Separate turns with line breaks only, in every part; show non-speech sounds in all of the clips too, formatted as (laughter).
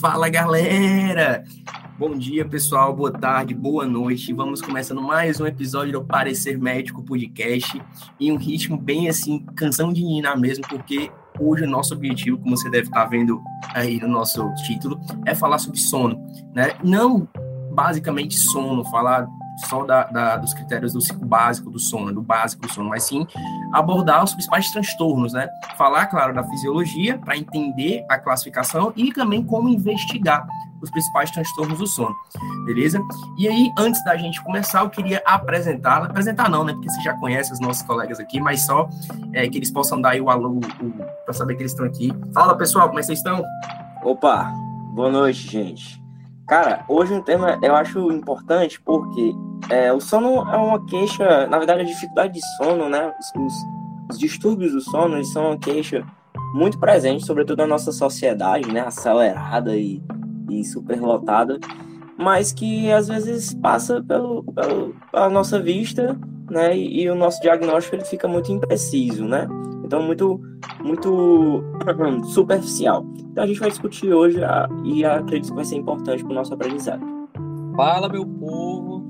Fala galera! Bom dia, pessoal, boa tarde, boa noite. Vamos começando mais um episódio do Parecer Médico Podcast em um ritmo bem assim, canção de Nina mesmo, porque hoje o nosso objetivo, como você deve estar vendo aí no nosso título, é falar sobre sono, né? Não basicamente sono, falar só da, da, dos critérios do ciclo básico do sono, do básico do sono, mas sim abordar os principais transtornos, né? Falar, claro, da fisiologia para entender a classificação e também como investigar os principais transtornos do sono, beleza? E aí, antes da gente começar, eu queria apresentar, apresentar não, né? Porque você já conhece os nossos colegas aqui, mas só é, que eles possam dar aí o alô para saber que eles estão aqui. Fala, pessoal, como é que vocês estão?
Opa, boa noite, gente. Cara, hoje um tema eu acho importante porque é, o sono é uma queixa, na verdade a dificuldade de sono, né? Os, os, os distúrbios do sono eles são uma queixa muito presente, sobretudo na nossa sociedade, né? Acelerada e, e superlotada, mas que às vezes passa pelo, pelo, pela nossa vista, né? E, e o nosso diagnóstico ele fica muito impreciso, né? Então, muito, muito (clears throat) superficial. Então, a gente vai discutir hoje a, e acredito que vai ser importante para o nosso aprendizado.
Fala, meu povo,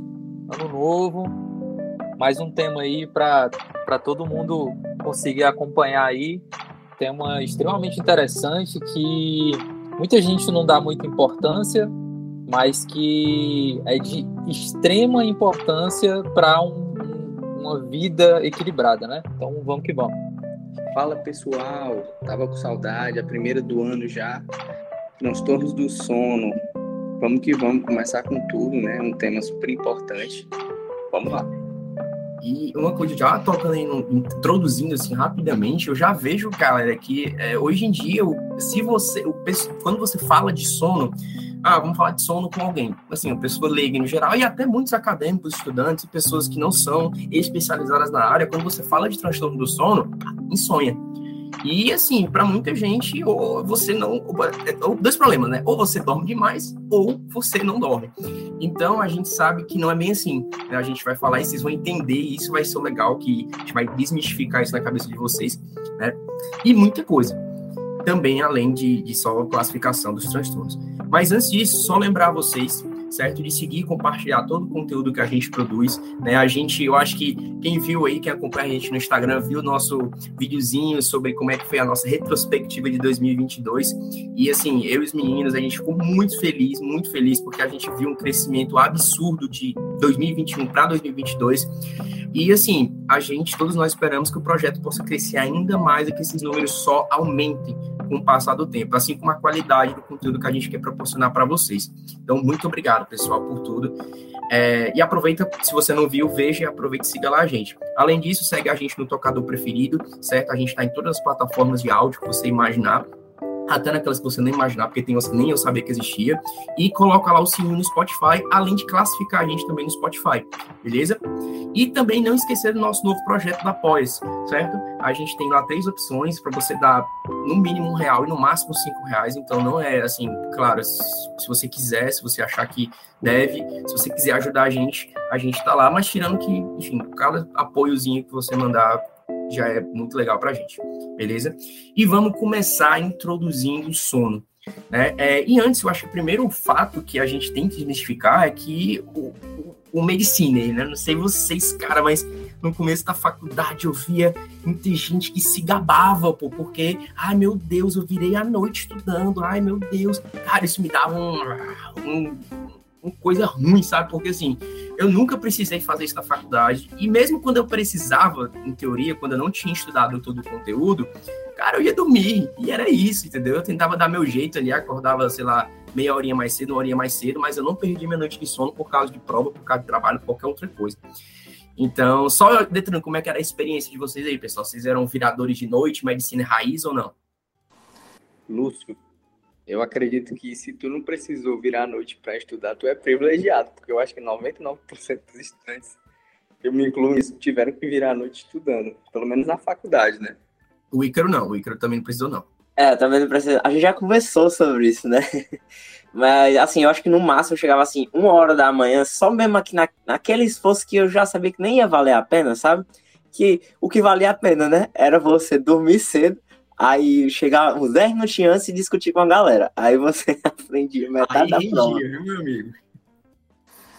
ano novo, mais um tema aí para todo mundo conseguir acompanhar aí. Tema extremamente interessante que muita gente não dá muita importância, mas que é de extrema importância para um, uma vida equilibrada, né? Então vamos que vamos.
Fala pessoal, tava com saudade, a primeira do ano já, transtornos do sono. Vamos que vamos começar com tudo, né? Um tema super importante. Vamos lá.
E uma coisa, já tocando aí, introduzindo assim rapidamente, eu já vejo, galera, que é, hoje em dia, se você, quando você fala de sono, ah, vamos falar de sono com alguém. Assim, a pessoa leiga no geral, e até muitos acadêmicos, estudantes, pessoas que não são especializadas na área, quando você fala de transtorno do sono, insônia. E assim, para muita gente, ou você não. Ou, dois problemas, né? Ou você dorme demais, ou você não dorme. Então a gente sabe que não é bem assim. Né? A gente vai falar e vocês vão entender, e isso vai ser legal, que a gente vai desmistificar isso na cabeça de vocês, né? E muita coisa. Também além de, de só a classificação dos transtornos. Mas antes disso, só lembrar vocês certo? De seguir e compartilhar todo o conteúdo que a gente produz, né? A gente, eu acho que quem viu aí, quem acompanha a gente no Instagram, viu o nosso videozinho sobre como é que foi a nossa retrospectiva de 2022. E assim, eu e os meninos, a gente ficou muito feliz, muito feliz, porque a gente viu um crescimento absurdo de 2021 para 2022. E assim, a gente, todos nós esperamos que o projeto possa crescer ainda mais e que esses números só aumentem com o passar do tempo, assim como a qualidade do conteúdo que a gente quer proporcionar para vocês. Então, muito obrigado, pessoal, por tudo. É, e aproveita, se você não viu, veja e aproveite e siga lá a gente. Além disso, segue a gente no tocador preferido, certo? A gente está em todas as plataformas de áudio que você imaginar até naquelas que você nem imaginava, porque tem umas que nem eu sabia que existia, e coloca lá o sininho no Spotify, além de classificar a gente também no Spotify, beleza? E também não esquecer do nosso novo projeto da Pós, certo? A gente tem lá três opções para você dar no mínimo um real e no máximo cinco reais, então não é assim, claro, se você quiser, se você achar que deve, se você quiser ajudar a gente, a gente tá lá, mas tirando que, enfim, cada apoiozinho que você mandar já é muito legal para a gente, beleza? E vamos começar introduzindo o sono. Né? É, e antes, eu acho que o primeiro fato que a gente tem que desmistificar é que o, o, o medicina, né? Não sei vocês, cara, mas no começo da faculdade eu via muita gente que se gabava, pô, porque, ai meu Deus, eu virei à noite estudando, ai meu Deus, cara, isso me dava um, um, uma coisa ruim, sabe? Porque assim, eu nunca precisei fazer isso na faculdade. E mesmo quando eu precisava, em teoria, quando eu não tinha estudado todo o conteúdo, cara, eu ia dormir. E era isso, entendeu? Eu tentava dar meu jeito ali, acordava, sei lá, meia horinha mais cedo, uma horinha mais cedo, mas eu não perdi minha noite de sono por causa de prova, por causa de trabalho, qualquer outra coisa. Então, só detalhando como é que era a experiência de vocês aí, pessoal. Vocês eram viradores de noite, medicina raiz ou não?
Lúcio, eu acredito que se tu não precisou virar a noite para estudar, tu é privilegiado, porque eu acho que 99% dos estudantes, eu me incluo nisso, tiveram que virar a noite estudando, pelo menos na faculdade, né?
O Ícaro não, o Ícaro também não precisou não.
É, também não precisa. A gente já conversou sobre isso, né? (laughs) Mas, assim, eu acho que no máximo eu chegava assim, uma hora da manhã, só mesmo aqui na, naquele esforço que eu já sabia que nem ia valer a pena, sabe? Que o que valia a pena, né? Era você dormir cedo Aí chegava uns 10 minutinhos antes e discutir com a galera. Aí você (laughs) aprendia metade
Aí
da prova.
meu amigo?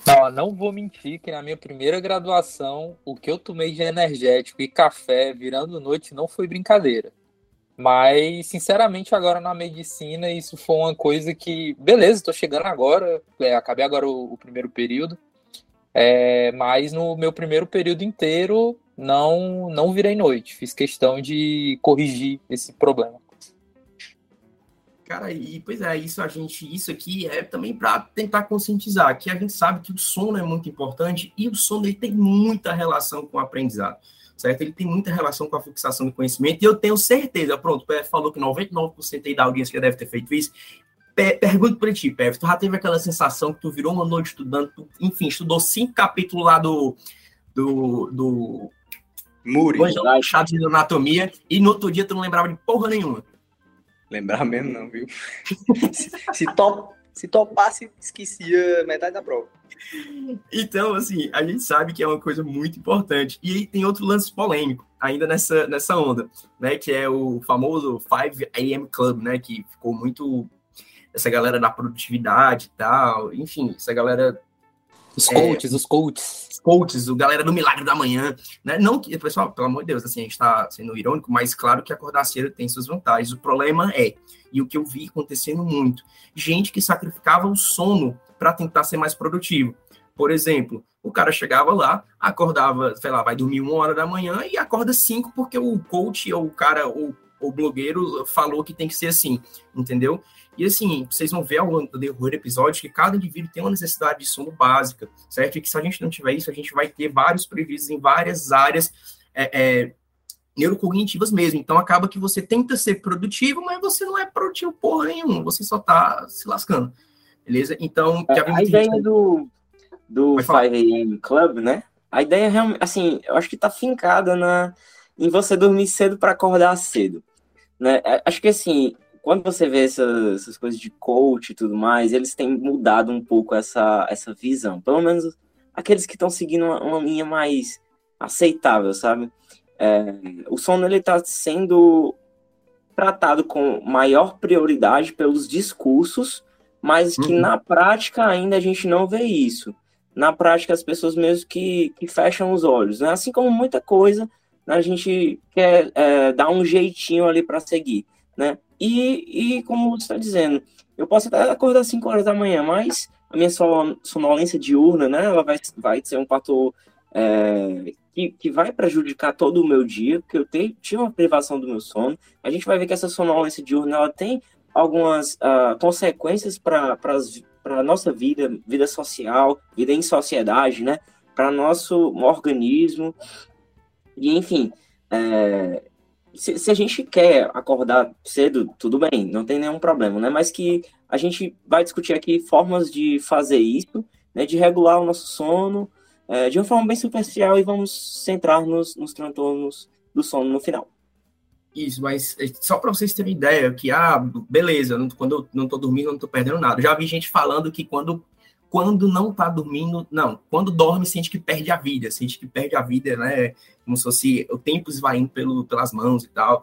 Não, não vou mentir que na minha primeira graduação, o que eu tomei de energético e café virando noite não foi brincadeira. Mas, sinceramente, agora na medicina, isso foi uma coisa que, beleza, estou chegando agora, é, acabei agora o, o primeiro período, é, mas no meu primeiro período inteiro não não virei noite, fiz questão de corrigir esse problema.
Cara, e pois é, isso a gente, isso aqui é também para tentar conscientizar que a gente sabe que o sono é muito importante e o sono ele tem muita relação com o aprendizado, certo? Ele tem muita relação com a fixação do conhecimento e eu tenho certeza, pronto, o PF falou que 99% aí da audiência já deve ter feito isso. Pe- Pergunto para ti, PF, tu já teve aquela sensação que tu virou uma noite estudando, tu, enfim, estudou cinco capítulos lá do do, do
Muri.
do Angelo Chaves de Anatomia e no outro dia tu não lembrava de porra nenhuma.
Lembrar mesmo não, viu? (laughs) se, se, top, se topasse, esquecia metade da prova.
Então, assim, a gente sabe que é uma coisa muito importante. E aí tem outro lance polêmico, ainda nessa, nessa onda, né? Que é o famoso 5 AM Club, né? Que ficou muito. Essa galera da produtividade e tal. Enfim, essa galera.
Os
É.
coaches, os coaches.
Os coaches, o galera do milagre da manhã, né? Não que, pessoal, pelo amor de Deus, assim, a gente tá sendo irônico, mas claro que acordar cedo tem suas vantagens. O problema é, e o que eu vi acontecendo muito, gente que sacrificava o sono para tentar ser mais produtivo. Por exemplo, o cara chegava lá, acordava, sei lá, vai dormir uma hora da manhã e acorda cinco porque o coach ou o cara ou o blogueiro falou que tem que ser assim, entendeu? E assim, vocês vão ver ao longo do decorrer do episódio que cada indivíduo tem uma necessidade de sono básica, certo? E que se a gente não tiver isso, a gente vai ter vários prejuízos em várias áreas é, é, neurocognitivas mesmo. Então acaba que você tenta ser produtivo, mas você não é produtivo porra nenhuma, você só tá se lascando. Beleza? Então, já vi
A ideia
gente-
do, do
Pode
5
falar.
AM Club, né? A ideia realmente, assim, eu acho que tá fincada na, em você dormir cedo para acordar cedo, né? É, Acho que, assim, quando você vê essas, essas coisas de coach e tudo mais, eles têm mudado um pouco essa, essa visão. Pelo menos aqueles que estão seguindo uma, uma linha mais aceitável, sabe? É, o sono, ele tá sendo tratado com maior prioridade pelos discursos, mas que
Uhum.
na prática ainda a gente não vê isso. Na prática, as pessoas mesmo que, que fecham os olhos, né? Assim como muita coisa, a gente quer é, dar um jeitinho ali para seguir, né? E, e como você está dizendo, eu posso até acordar às 5 horas da manhã, mas a minha sono- sonolência diurna, né? Ela vai, vai ser um fator é, que, que vai prejudicar todo o meu dia, porque eu te, tive uma privação do meu sono. A gente vai ver que essa sonolência diurna ela tem algumas ah, consequências para a nossa vida, vida social, vida em sociedade, né? Para nosso organismo. E, enfim, é, se, se a gente quer acordar cedo, tudo bem, não tem nenhum problema, né? Mas que a gente vai discutir aqui formas de fazer isso, né? De regular o nosso sono é, de uma forma bem superficial e vamos centrar nos, nos transtornos do sono no final.
Isso, mas é, só para vocês terem ideia que, ah, beleza, quando eu não tô dormindo, eu não tô perdendo nada. Já vi gente falando que quando, quando não tá dormindo, não, quando dorme, sente que perde a vida, sente que perde a vida, né? Como se fosse o tempo esvaindo pelo, pelas mãos e tal.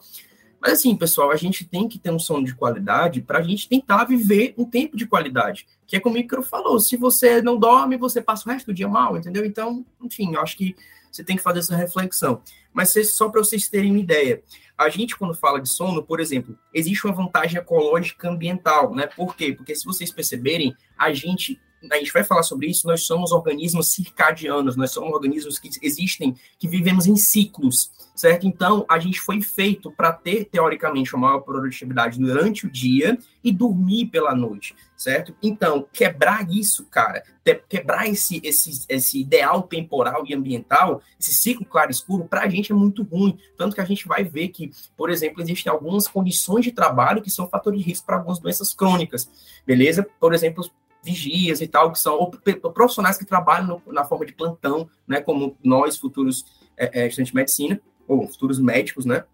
Mas assim, pessoal, a gente tem que ter um sono de qualidade para a gente tentar viver um tempo de qualidade. Que é como o Micro falou, se você não dorme, você passa o resto do dia mal, entendeu? Então, enfim, eu acho que você tem que fazer essa reflexão. Mas só para vocês terem uma ideia, a gente, quando fala de sono, por exemplo, existe uma vantagem ecológica ambiental, né? Por quê? Porque se vocês perceberem, a gente, a gente vai falar sobre isso, nós somos organismos circadianos, nós somos organismos que existem, que vivemos em ciclos, certo? Então, a gente foi feito para ter, teoricamente, uma maior produtividade durante o dia e dormir pela noite, certo? Então, quebrar isso, cara, quebrar esse, esse, esse ideal temporal e ambiental, esse ciclo claro-escuro, para a gente é muito ruim. Tanto que a gente vai ver que, por exemplo, existem algumas condições de trabalho que são fatores de risco para algumas doenças crônicas, beleza? Por exemplo, vigias e tal, que são ou profissionais que trabalham no- na forma de plantão, né? Como nós, futuros é, é, estudantes de medicina, ou futuros médicos, né?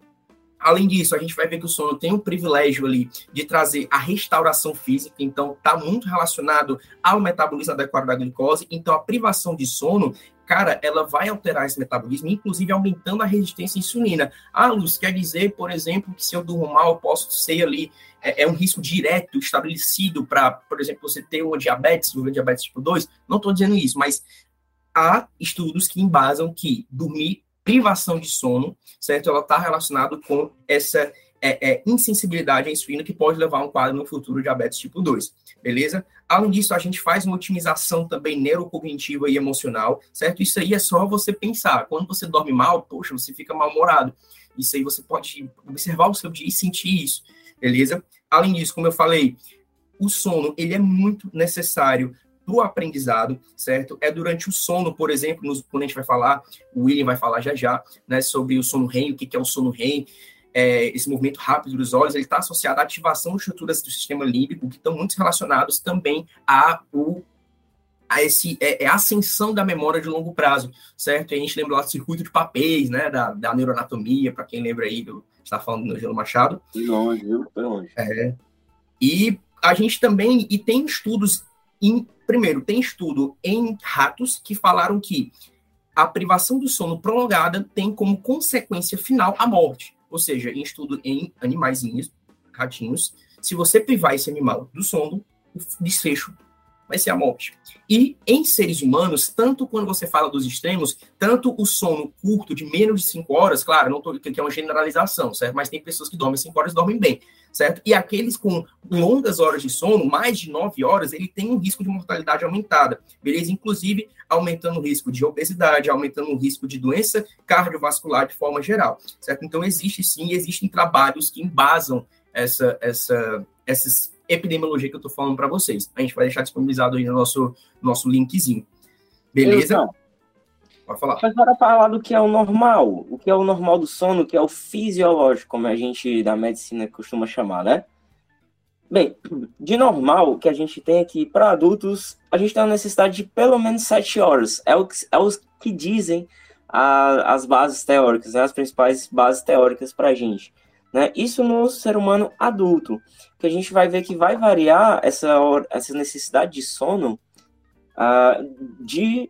Além disso, a gente vai ver que o sono tem o privilégio ali de trazer a restauração física, então está muito relacionado ao metabolismo adequado da glicose. Então, a privação de sono cara, ela vai alterar esse metabolismo, inclusive aumentando a resistência à insulina. Ah, Luz, quer dizer, por exemplo, que se eu durmo mal, eu posso ser ali, é, é um risco direto, estabelecido para, por exemplo, você ter uma diabetes, uma diabetes tipo 2? Não estou dizendo isso, mas há estudos que embasam que dormir, privação de sono, certo? Ela está relacionado com essa é, é, insensibilidade à insulina que pode levar a um quadro no futuro diabetes tipo 2, beleza? Além disso, a gente faz uma otimização também neurocognitiva e emocional, certo? Isso aí é só você pensar. Quando você dorme mal, poxa, você fica mal-humorado. Isso aí você pode observar o seu dia e sentir isso, beleza? Além disso, como eu falei, o sono, ele é muito necessário para o aprendizado, certo? É durante o sono, por exemplo, nos, quando a gente vai falar, o William vai falar já já, né, sobre o sono REM, o que, que é o sono REM, é, esse movimento rápido dos olhos, ele está associado à ativação de estruturas do sistema límbico, que estão muito relacionados também a, o, a esse, é, é, a ascensão da memória de longo prazo, certo? E a gente lembra lá do circuito de papéis, né, da, da neuroanatomia, para quem lembra aí, do, está falando do Angelo Machado.
De longe, viu? Foi longe.
É. E a gente também, e tem estudos, em, primeiro, tem estudo em ratos que falaram que a privação do sono prolongada tem como consequência final a morte ou seja, em estudo em animaizinhos, ratinhos, se você privar esse animal do sono, o desfecho vai ser a morte. E em seres humanos, tanto quando você fala dos extremos, tanto o sono curto de menos de 5 horas, claro, não tô, que é uma generalização, certo? Mas tem pessoas que dormem 5 horas e dormem bem, certo? E aqueles com longas horas de sono, mais de 9 horas, ele tem um risco de mortalidade aumentada, beleza? Inclusive, aumentando o risco de obesidade, aumentando o risco de doença cardiovascular de forma geral, certo? Então, existe sim, existem trabalhos que embasam essa, essa, essas epidemiologia que eu estou falando para vocês. A gente vai deixar disponibilizado aí no nosso, nosso linkzinho. Beleza? Então,
Pode falar. Mas para falar do que é o normal, o que é o normal do sono, o que é o fisiológico, como a gente da medicina costuma chamar, né? Bem, de normal, que a gente tem aqui para adultos, a gente tem uma necessidade de pelo menos 7 horas. É o que, é o que dizem a, as bases teóricas, né? as principais bases teóricas para a gente. Né? Isso no ser humano adulto, que a gente vai ver que vai variar essa, essa necessidade de sono uh, de,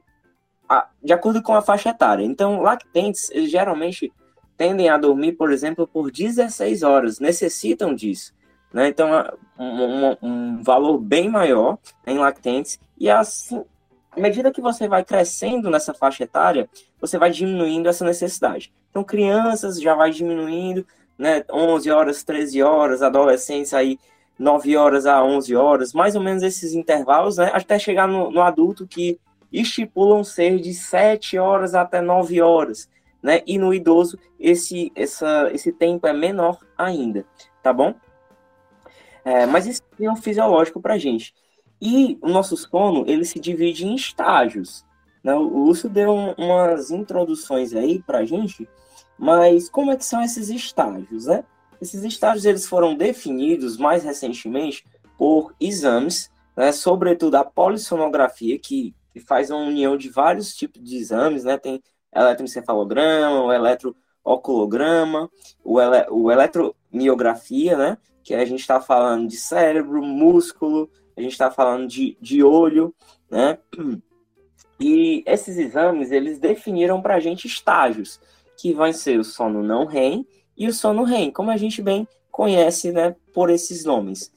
de acordo com a faixa etária. Então, lactentes, eles geralmente tendem a dormir, por exemplo, por 16 horas, necessitam disso. Né? Então, um, um, um valor bem maior em lactentes, e assim, à medida que você vai crescendo nessa faixa etária, você vai diminuindo essa necessidade. Então, crianças já vai diminuindo, né, 11 horas, 13 horas, adolescentes aí 9 horas a 11 horas, mais ou menos esses intervalos, né, até chegar no, no adulto que estipulam ser de 7 horas até 9 horas, né, e no idoso esse, essa, esse tempo é menor ainda, tá bom? É, mas isso é um fisiológico para gente. E o nosso sono, ele se divide em estágios. Né? O Lúcio deu um, umas introduções aí para gente, mas como é que são esses estágios, né? Esses estágios eles foram definidos mais recentemente por exames, né, sobretudo a polissonografia, que, que faz uma união de vários tipos de exames, né? Tem eletroencefalograma, o eletrooculograma, o, ele, o eletromiografia, né? Que a gente está falando de cérebro, músculo, a gente está falando de, de olho, né? E esses exames, eles definiram para a gente estágios que vai ser o sono não REM e o sono REM, como a gente bem conhece né, por esses nomes.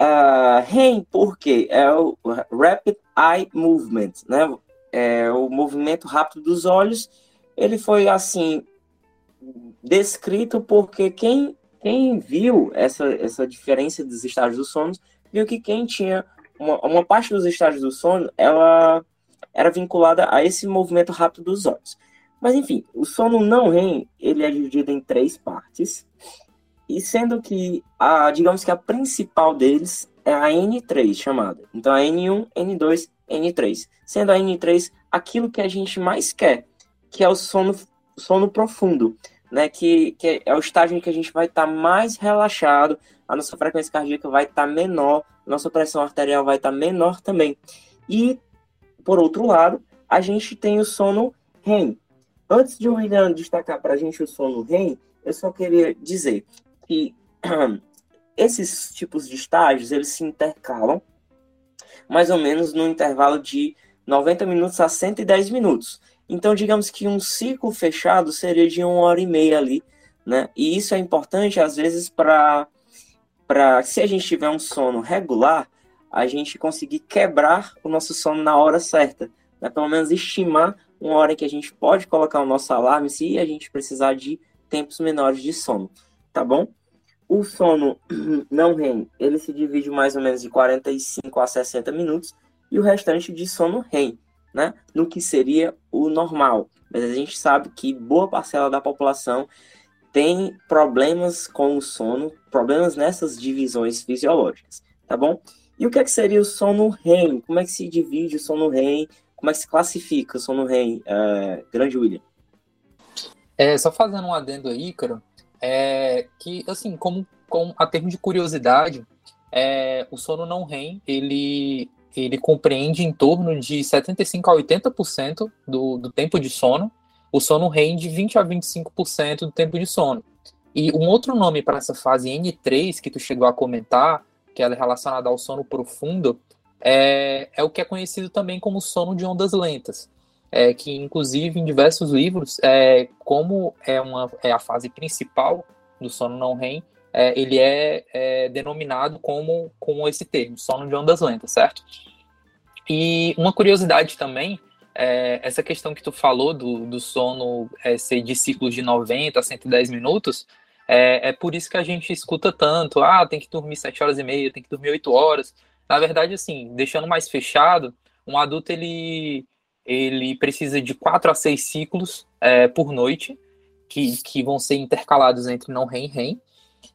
Uh, REM, por quê? É o Rapid Eye Movement, né? É o movimento rápido dos olhos. Ele foi, assim, descrito porque quem, quem viu essa, essa diferença dos estágios do sono, viu que quem tinha uma, uma parte dos estágios do sono, ela era vinculada a esse movimento rápido dos olhos. Mas enfim, o sono não REM, ele é dividido em três partes, e sendo que a, digamos que a principal deles é a N3 chamada. Então a N1, N2, N3. Sendo a N3 aquilo que a gente mais quer, que é o sono, sono profundo, né? Que, que é o estágio em que a gente vai estar tá mais relaxado, a nossa frequência cardíaca vai estar tá menor, nossa pressão arterial vai estar tá menor também. E, por outro lado, a gente tem o sono REM, Antes de o William destacar para a gente o sono REM, eu só queria dizer que (clears throat) esses tipos de estágios, eles se intercalam mais ou menos no intervalo de 90 minutos a 110 minutos. Então, digamos que um ciclo fechado seria de uma hora e meia ali, né? E isso é importante, às vezes, para se a gente tiver um sono regular, a gente conseguir quebrar o nosso sono na hora certa, né? pelo menos estimar uma hora que a gente pode colocar o nosso alarme se a gente precisar de tempos menores de sono, tá bom? O sono (clears throat) não REM, ele se divide mais ou menos de 45 a 60 minutos e o restante de sono REM, né? No que seria o normal. Mas a gente sabe que boa parcela da população tem problemas com o sono, problemas nessas divisões fisiológicas, tá bom? E o que, é que seria o sono REM? Como é que se divide o sono REM? Como é que se classifica o sono REM, uh, grande William?
É, só fazendo um adendo aí, cara, é que, assim, como, a termo de curiosidade, é, o sono não REM, ele, ele compreende em torno de 75% a 80% do, do tempo de sono, o sono rende 20 a 25% do tempo de sono. E um outro nome para essa fase N3 que tu chegou a comentar, que ela é relacionada ao sono profundo, é, é o que é conhecido também como sono de ondas lentas. É, que inclusive em diversos livros, é, como é, uma, é a fase principal do sono não REM, é, ele é, é, denominado como, como esse termo, sono de ondas lentas, certo? E uma curiosidade também é, essa questão que tu falou do, do sono é, ser de ciclos de 90 a 110 minutos, é, é por isso que a gente escuta tanto, ah, tem que dormir 7 horas e meia, tem que dormir 8 horas. Na verdade, assim, deixando mais fechado, um adulto, ele, ele precisa de 4 a 6 ciclos é, por noite, que, que vão ser intercalados entre não REM e REM,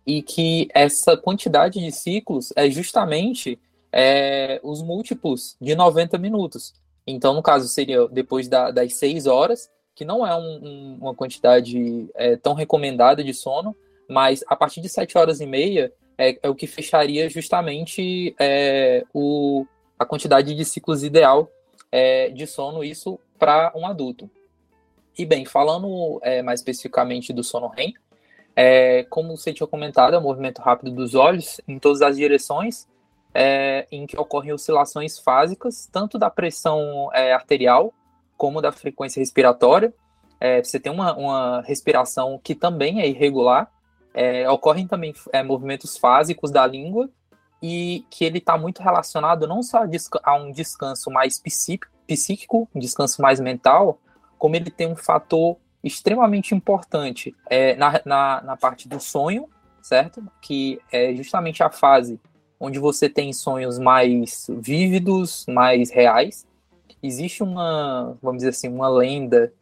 e que essa quantidade de ciclos é justamente é, os múltiplos de 90 minutos. Então, no caso, seria depois da, das seis horas, que não é um, um, uma quantidade é, tão recomendada de sono, mas a partir de sete horas e meia é, é o que fecharia justamente é, o, a quantidade de ciclos ideal é, de sono, isso para um adulto. E bem, falando é, mais especificamente do sono REM, é, como você tinha comentado, é o movimento rápido dos olhos em todas as direções, é, em que ocorrem oscilações fásicas, tanto da pressão é, arterial como da frequência respiratória. É, você tem uma, uma, respiração que também é irregular. É, ocorrem também é, movimentos fásicos da língua e que ele está muito relacionado não só a, um descanso mais psíquico, um descanso mais mental, como ele tem um fator extremamente importante é, na, na, na parte do sonho, certo? Que é justamente a fase onde você tem sonhos mais vívidos, mais reais. Existe uma, vamos dizer assim, uma lenda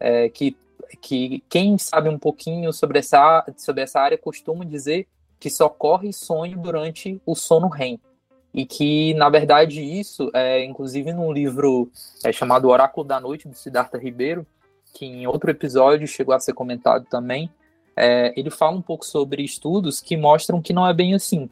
é, que, que quem sabe um pouquinho sobre essa, sobre essa área costuma dizer que só ocorre sonho durante o sono REM. E que, na verdade, isso, é, inclusive num livro é, chamado Oráculo da Noite, do Siddhartha Ribeiro, que em outro episódio chegou a ser comentado também, é, ele fala um pouco sobre estudos que mostram que não é bem assim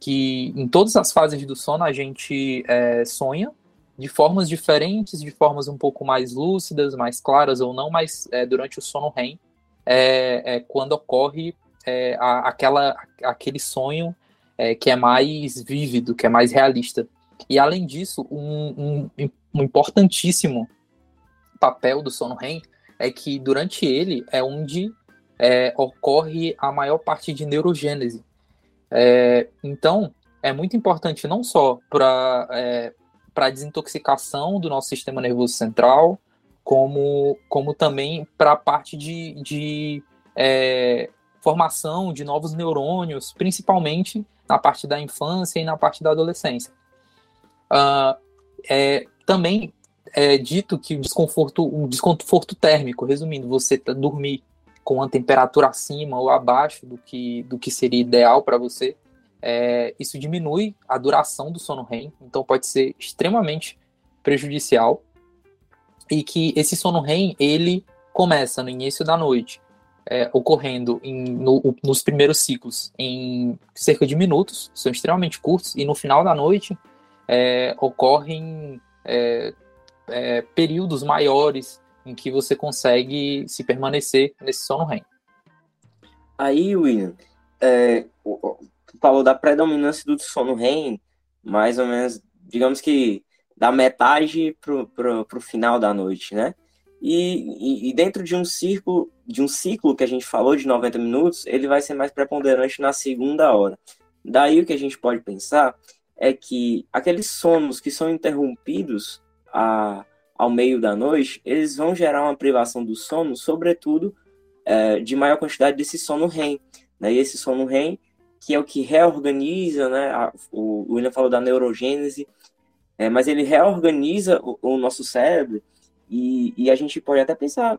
que em todas as fases do sono a gente é, sonha de formas diferentes, de formas um pouco mais lúcidas, mais claras ou não, mas é, durante o sono REM é, é quando ocorre é, a, aquela, aquele sonho é, que é mais vívido, que é mais realista. E além disso, um, um, um importantíssimo papel do sono REM é que durante ele é onde ocorre a maior parte de neurogênese, é, então, é muito importante não só para é, a desintoxicação do nosso sistema nervoso central, como, como também para a parte de, de é, formação de novos neurônios, principalmente na parte da infância e na parte da adolescência. Uh, é, também é dito que o desconforto, o desconforto térmico, resumindo, você tá, dormir com uma temperatura acima ou abaixo do que, do que seria ideal para você, é, isso diminui a duração do sono REM, então pode ser extremamente prejudicial. E que esse sono REM, ele começa no início da noite, é, ocorrendo em, no, nos primeiros ciclos em cerca de minutos, são extremamente curtos, e no final da noite é, ocorrem é, é, períodos maiores em que você consegue se permanecer nesse sono REM.
Aí, William, é, falou da predominância do sono REM, mais ou menos, digamos que da metade pro, pro final da noite, né? E, e, dentro de um ciclo, de um ciclo que a gente falou de 90 minutos, ele vai ser mais preponderante na segunda hora. Daí o que a gente pode pensar é que aqueles sonos que são interrompidos a, ao meio da noite, eles vão gerar uma privação do sono, sobretudo é, de maior quantidade desse sono REM. Né? E esse sono REM, que é o que reorganiza, né? A, o William falou da neurogênese, é, mas ele reorganiza o, o nosso cérebro e, e, a gente pode até pensar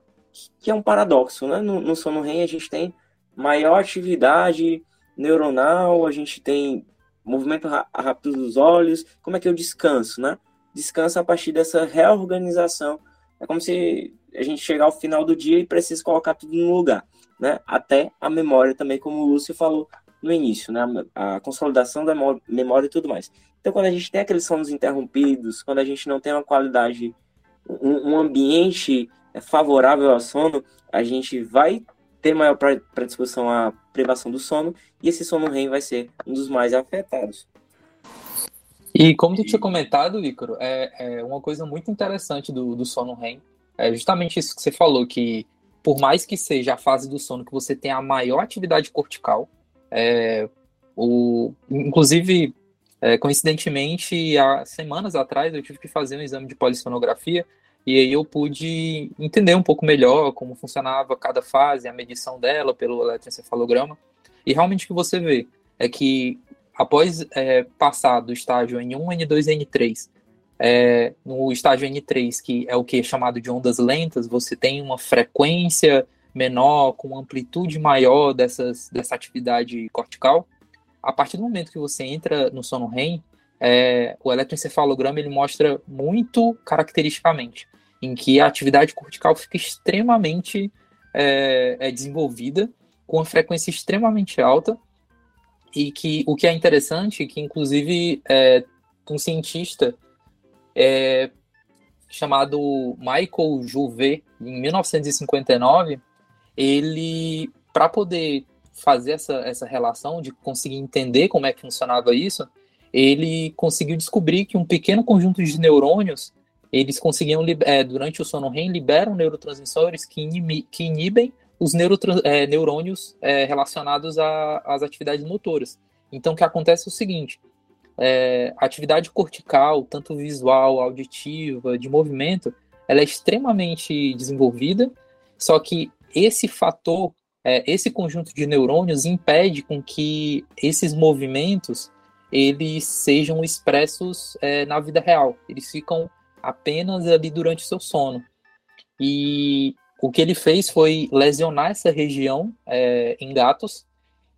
que é um paradoxo, né? No, no sono REM a gente tem maior atividade neuronal, a gente tem movimento rápido dos olhos, como é que eu descanso, né? Descanso a partir dessa reorganização. É como se a gente chegar ao final do dia e precisa colocar tudo no lugar, né? Até a memória também, como o Lúcio falou no início, né? A consolidação da memória e tudo mais. Então, quando a gente tem aqueles sons interrompidos, quando a gente não tem uma qualidade, um, um ambiente favorável ao sono, a gente vai ter maior predisposição à privação do sono e esse sono REM vai ser um dos mais afetados.
E como tu tinha comentado, Ícaro, é, é uma coisa muito interessante do, do sono REM, é justamente isso que você falou, que por mais que seja a fase do sono que você tem a maior atividade cortical, é, o, inclusive, é, coincidentemente, há semanas atrás eu tive que fazer um exame de polissonografia e aí eu pude entender um pouco melhor como funcionava cada fase, a medição dela pelo eletroencefalograma. E realmente o que você vê é que após é, passar do estágio N1, N2 e N3, é, no estágio N3, que é o que é chamado de ondas lentas, você tem uma frequência menor, com amplitude maior dessas, dessa atividade cortical. A partir do momento que você entra no sono REM, é, o eletroencefalograma ele mostra muito caracteristicamente em que a atividade cortical fica extremamente é, é desenvolvida, com uma frequência extremamente alta, e que o que é interessante, que inclusive é, um cientista é, chamado Michael Jouvet, em 1959, ele, para poder fazer essa, essa relação, de conseguir entender como é que funcionava isso, ele conseguiu descobrir que um pequeno conjunto de neurônios, eles conseguiam, é, durante o sono REM, liberam neurotransmissores que, que inibem os é, neurônios é, relacionados às atividades motoras. Então, o que acontece é o seguinte, é, a atividade cortical, tanto visual, auditiva, de movimento, ela é extremamente desenvolvida, só que esse fator, é, esse conjunto de neurônios impede com que esses movimentos eles sejam expressos é, na vida real. Eles ficam apenas ali durante o seu sono. E o que ele fez foi lesionar essa região é, em gatos.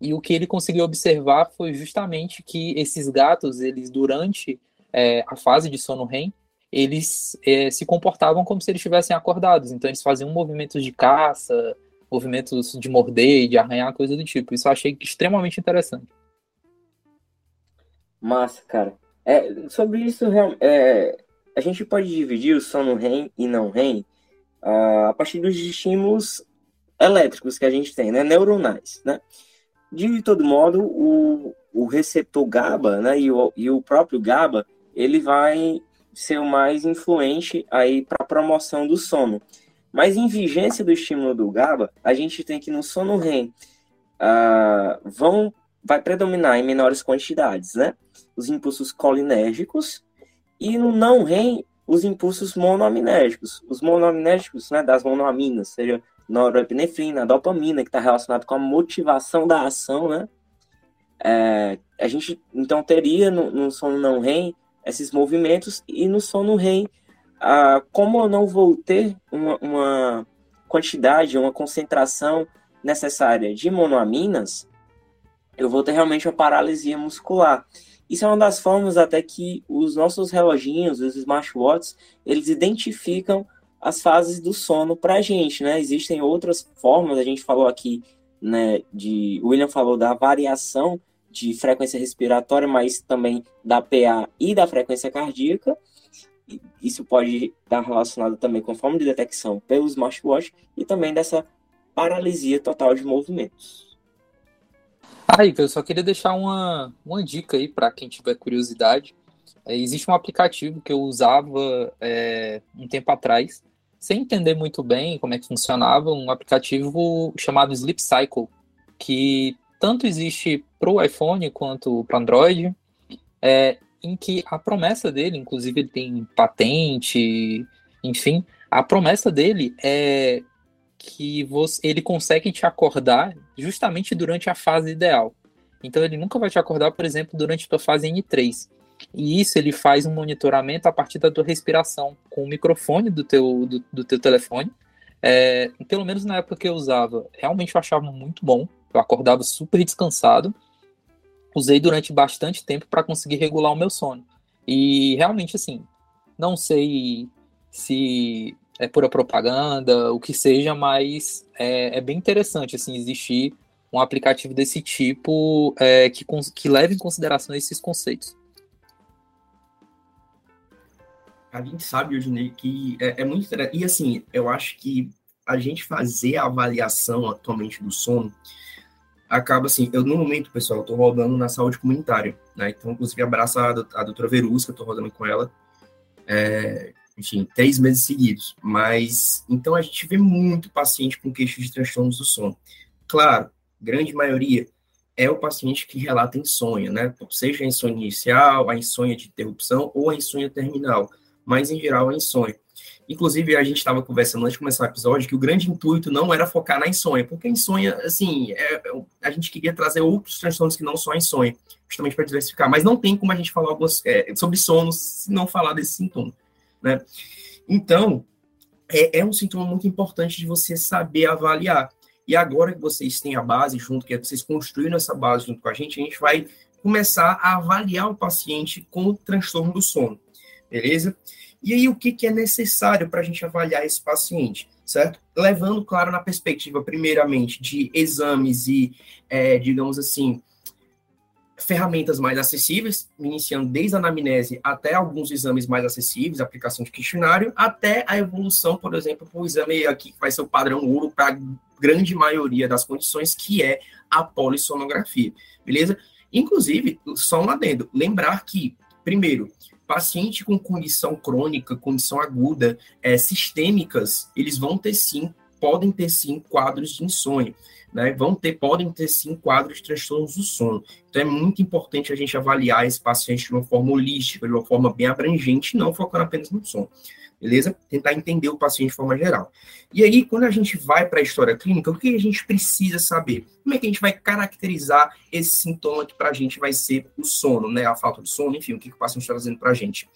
E o que ele conseguiu observar foi justamente que esses gatos, eles durante é, a fase de sono REM, eles é, se comportavam como se eles estivessem acordados. Então eles faziam movimentos de caça, movimentos de morder, de arranhar, coisa do tipo. Isso eu achei extremamente interessante.
Massa, cara. É, sobre isso, é, a gente pode dividir o sono REM e não REM uh, a partir dos estímulos elétricos que a gente tem, né, neuronais, né? De todo modo, o, o receptor GABA, né, e o, e o próprio GABA, ele vai ser o mais influente aí para a promoção do sono. Mas em vigência do estímulo do GABA, a gente tem que no sono REM uh, vão vai predominar em menores quantidades, né? Os impulsos colinérgicos e no não REM, os impulsos monoaminérgicos. Os monoaminérgicos, né, das monoaminas, seja norepinefrina, dopamina, que está relacionado com a motivação da ação, né? É, a gente, então, teria no, no sono não REM esses movimentos e no sono REM, ah, como eu não vou ter uma, uma quantidade, uma concentração necessária de monoaminas, eu vou ter realmente uma paralisia muscular. Isso é uma das formas até que os nossos reloginhos, os smartwatches, eles identificam as fases do sono para a gente, né? Existem outras formas, a gente falou aqui, né, de, William falou da variação de frequência respiratória, mas também da PA e da frequência cardíaca. Isso pode estar relacionado também com a forma de detecção pelo smartwatch e também dessa paralisia total de movimentos.
Ah, eu só queria deixar uma, uma dica aí para quem tiver curiosidade. É, existe um aplicativo que eu usava é, um tempo atrás, sem entender muito bem como é que funcionava, um aplicativo chamado Sleep Cycle, que tanto existe para o iPhone quanto para Android, é, em que a promessa dele, inclusive ele tem patente, enfim, a promessa dele é que você, ele consegue te acordar justamente durante a fase ideal. Então ele nunca vai te acordar, por exemplo, durante a tua fase N3. E isso ele faz um monitoramento a partir da tua respiração, com o microfone do teu, do, do teu telefone. É, pelo menos na época que eu usava, realmente eu achava muito bom. Eu acordava super descansado. Usei durante bastante tempo para conseguir regular o meu sono. E realmente, assim, não sei se é pura propaganda, o que seja, mas é, é bem interessante, assim, existir um aplicativo desse tipo é, que, que leve em consideração esses conceitos.
A gente sabe, Eugênio, que é, é muito. E assim, eu acho que a gente fazer a avaliação atualmente do sono acaba assim, eu no momento, pessoal, eu tô rodando na saúde comunitária, né? Então, inclusive, abraço a, a doutora Verusca, tô rodando com ela, é, enfim, três meses seguidos. Mas, então, a gente vê muito paciente com queixo de transtornos do sono. Claro, grande maioria é o paciente que relata insônia, né? Seja a insônia inicial, a insônia de interrupção ou a insônia terminal, mas em geral a insônia. Inclusive, a gente estava conversando antes de começar o episódio que o grande intuito não era focar na insônia, porque a insônia, assim, é, é a gente queria trazer outros transtornos que não só a insônia, justamente para diversificar, mas não tem como a gente falar algumas, é, sobre sono se não falar desse sintoma, né? Então, é, é um sintoma muito importante de você saber avaliar. E agora que vocês têm a base junto, que vocês construíram essa base junto com a gente, a gente vai começar a avaliar o paciente com o transtorno do sono, beleza? E aí, o que, que é necessário para a gente avaliar esse paciente, certo? Levando, claro, na perspectiva, primeiramente, de exames e, é, digamos assim, ferramentas mais acessíveis, iniciando desde a anamnese até alguns exames mais acessíveis, aplicação de questionário, até a evolução, por exemplo, para o exame aqui que vai ser o padrão ouro para a grande maioria das condições, que é a polissonografia, beleza? Inclusive, só um adendo, lembrar que, primeiro, paciente com condição crônica, condição aguda, é, sistêmicas, eles vão ter sim, podem ter sim quadros de insônia, né? Vão ter, podem ter sim quadros de transtornos do sono. Então é muito importante a gente avaliar esse paciente de uma forma holística, de uma forma bem abrangente, não focando apenas no sono beleza? Tentar entender o paciente de forma geral. E aí, quando a gente vai para a história clínica, o que a gente precisa saber? Como é que a gente vai caracterizar esse sintoma que para a gente vai ser o sono, né? A falta de sono, enfim, o que, que o paciente está trazendo para a gente.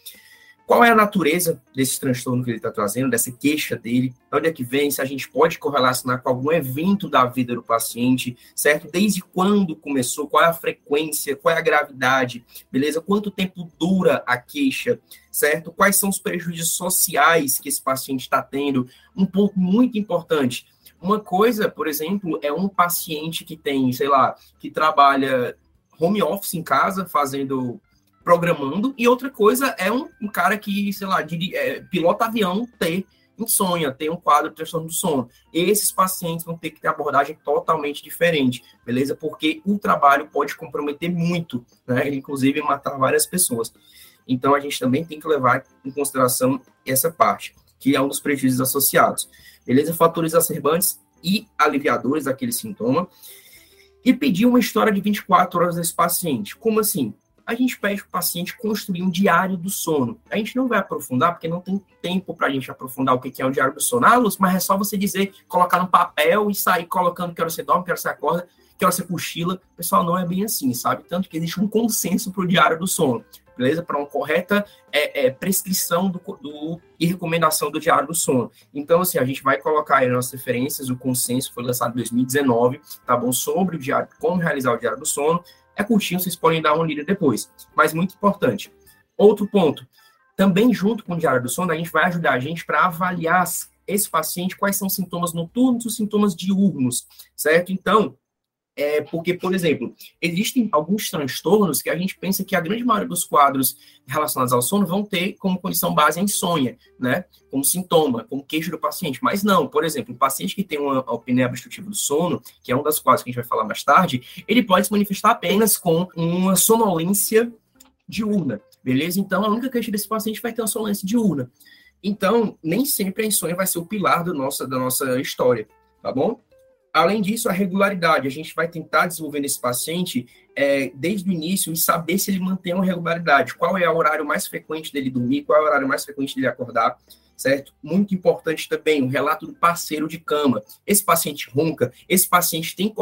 Qual é a natureza desse transtorno que ele está trazendo, dessa queixa dele? Onde é que vem? Se a gente pode correlacionar com algum evento da vida do paciente, certo? Desde quando começou? Qual é a frequência? Qual é a gravidade? Beleza? Quanto tempo dura a queixa? Certo? Quais são os prejuízos sociais que esse paciente está tendo? Um ponto muito importante. Uma coisa, por exemplo, é um paciente que tem, sei lá, que trabalha home office em casa, fazendo programando, e outra coisa é um, um cara que, sei lá, é, pilota avião ter insônia, ter um quadro de transtorno do sono. Esses pacientes vão ter que ter abordagem totalmente diferente, beleza? Porque o trabalho pode comprometer muito, né? Inclusive matar várias pessoas. Então a gente também tem que levar em consideração essa parte, que é um dos prejuízos associados. Beleza? Fatores acerbantes e aliviadores daquele sintoma. E pedir uma história de 24 horas desse paciente. Como assim? A gente pede para o paciente construir um diário do sono. A gente não vai aprofundar, porque não tem tempo para a gente aprofundar o que é um diário do sono. Ah, Luz, mas é só você dizer, colocar no papel e sair colocando que hora você dorme, que hora você acorda, que hora você cochila. Pessoal, não é bem assim, sabe? Tanto que existe um consenso para o diário do sono, beleza? Para uma correta é, é, prescrição do, do, e recomendação do diário do sono. Então, assim, a gente vai colocar aí nas referências, o consenso foi lançado em 2019, tá bom? Sobre o diário, como realizar o diário do sono. É curtinho, vocês podem dar uma lida depois. Mas muito importante. Outro ponto. Também junto com o diário do sono, a gente vai ajudar a gente para avaliar esse paciente quais são os sintomas noturnos e os sintomas diurnos, certo? Então, é porque, por exemplo, existem alguns transtornos que a gente pensa que a grande maioria dos quadros relacionados ao sono vão ter como condição base a insônia, né? Como sintoma, como queixo do paciente. Mas não, por exemplo, o paciente que tem uma apneia obstrutiva do sono, que é um das quadros que a gente vai falar mais tarde, ele pode se manifestar apenas com uma sonolência diurna, beleza? Então, a única queixa desse paciente vai ter uma sonolência diurna. Então, nem sempre a insônia vai ser o pilar do nossa, da nossa história, tá bom? Além disso, a regularidade. A gente vai tentar desenvolver nesse paciente é, desde o início e saber se ele mantém uma regularidade. Qual é o horário mais frequente dele dormir, qual é o horário mais frequente dele acordar, certo? Muito importante também o relato do parceiro de cama. Esse paciente ronca, esse paciente tem.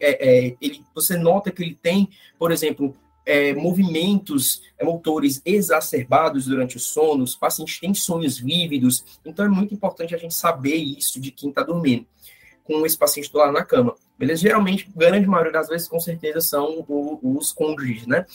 É, é, ele, você nota que ele tem, por exemplo, é, movimentos é, motores exacerbados durante o sono, os pacientes têm sonhos vívidos, então é muito importante a gente saber isso de quem está dormindo com esse paciente do lado na cama, beleza? Geralmente, grande maioria das vezes, com certeza, são os cônjuges, né?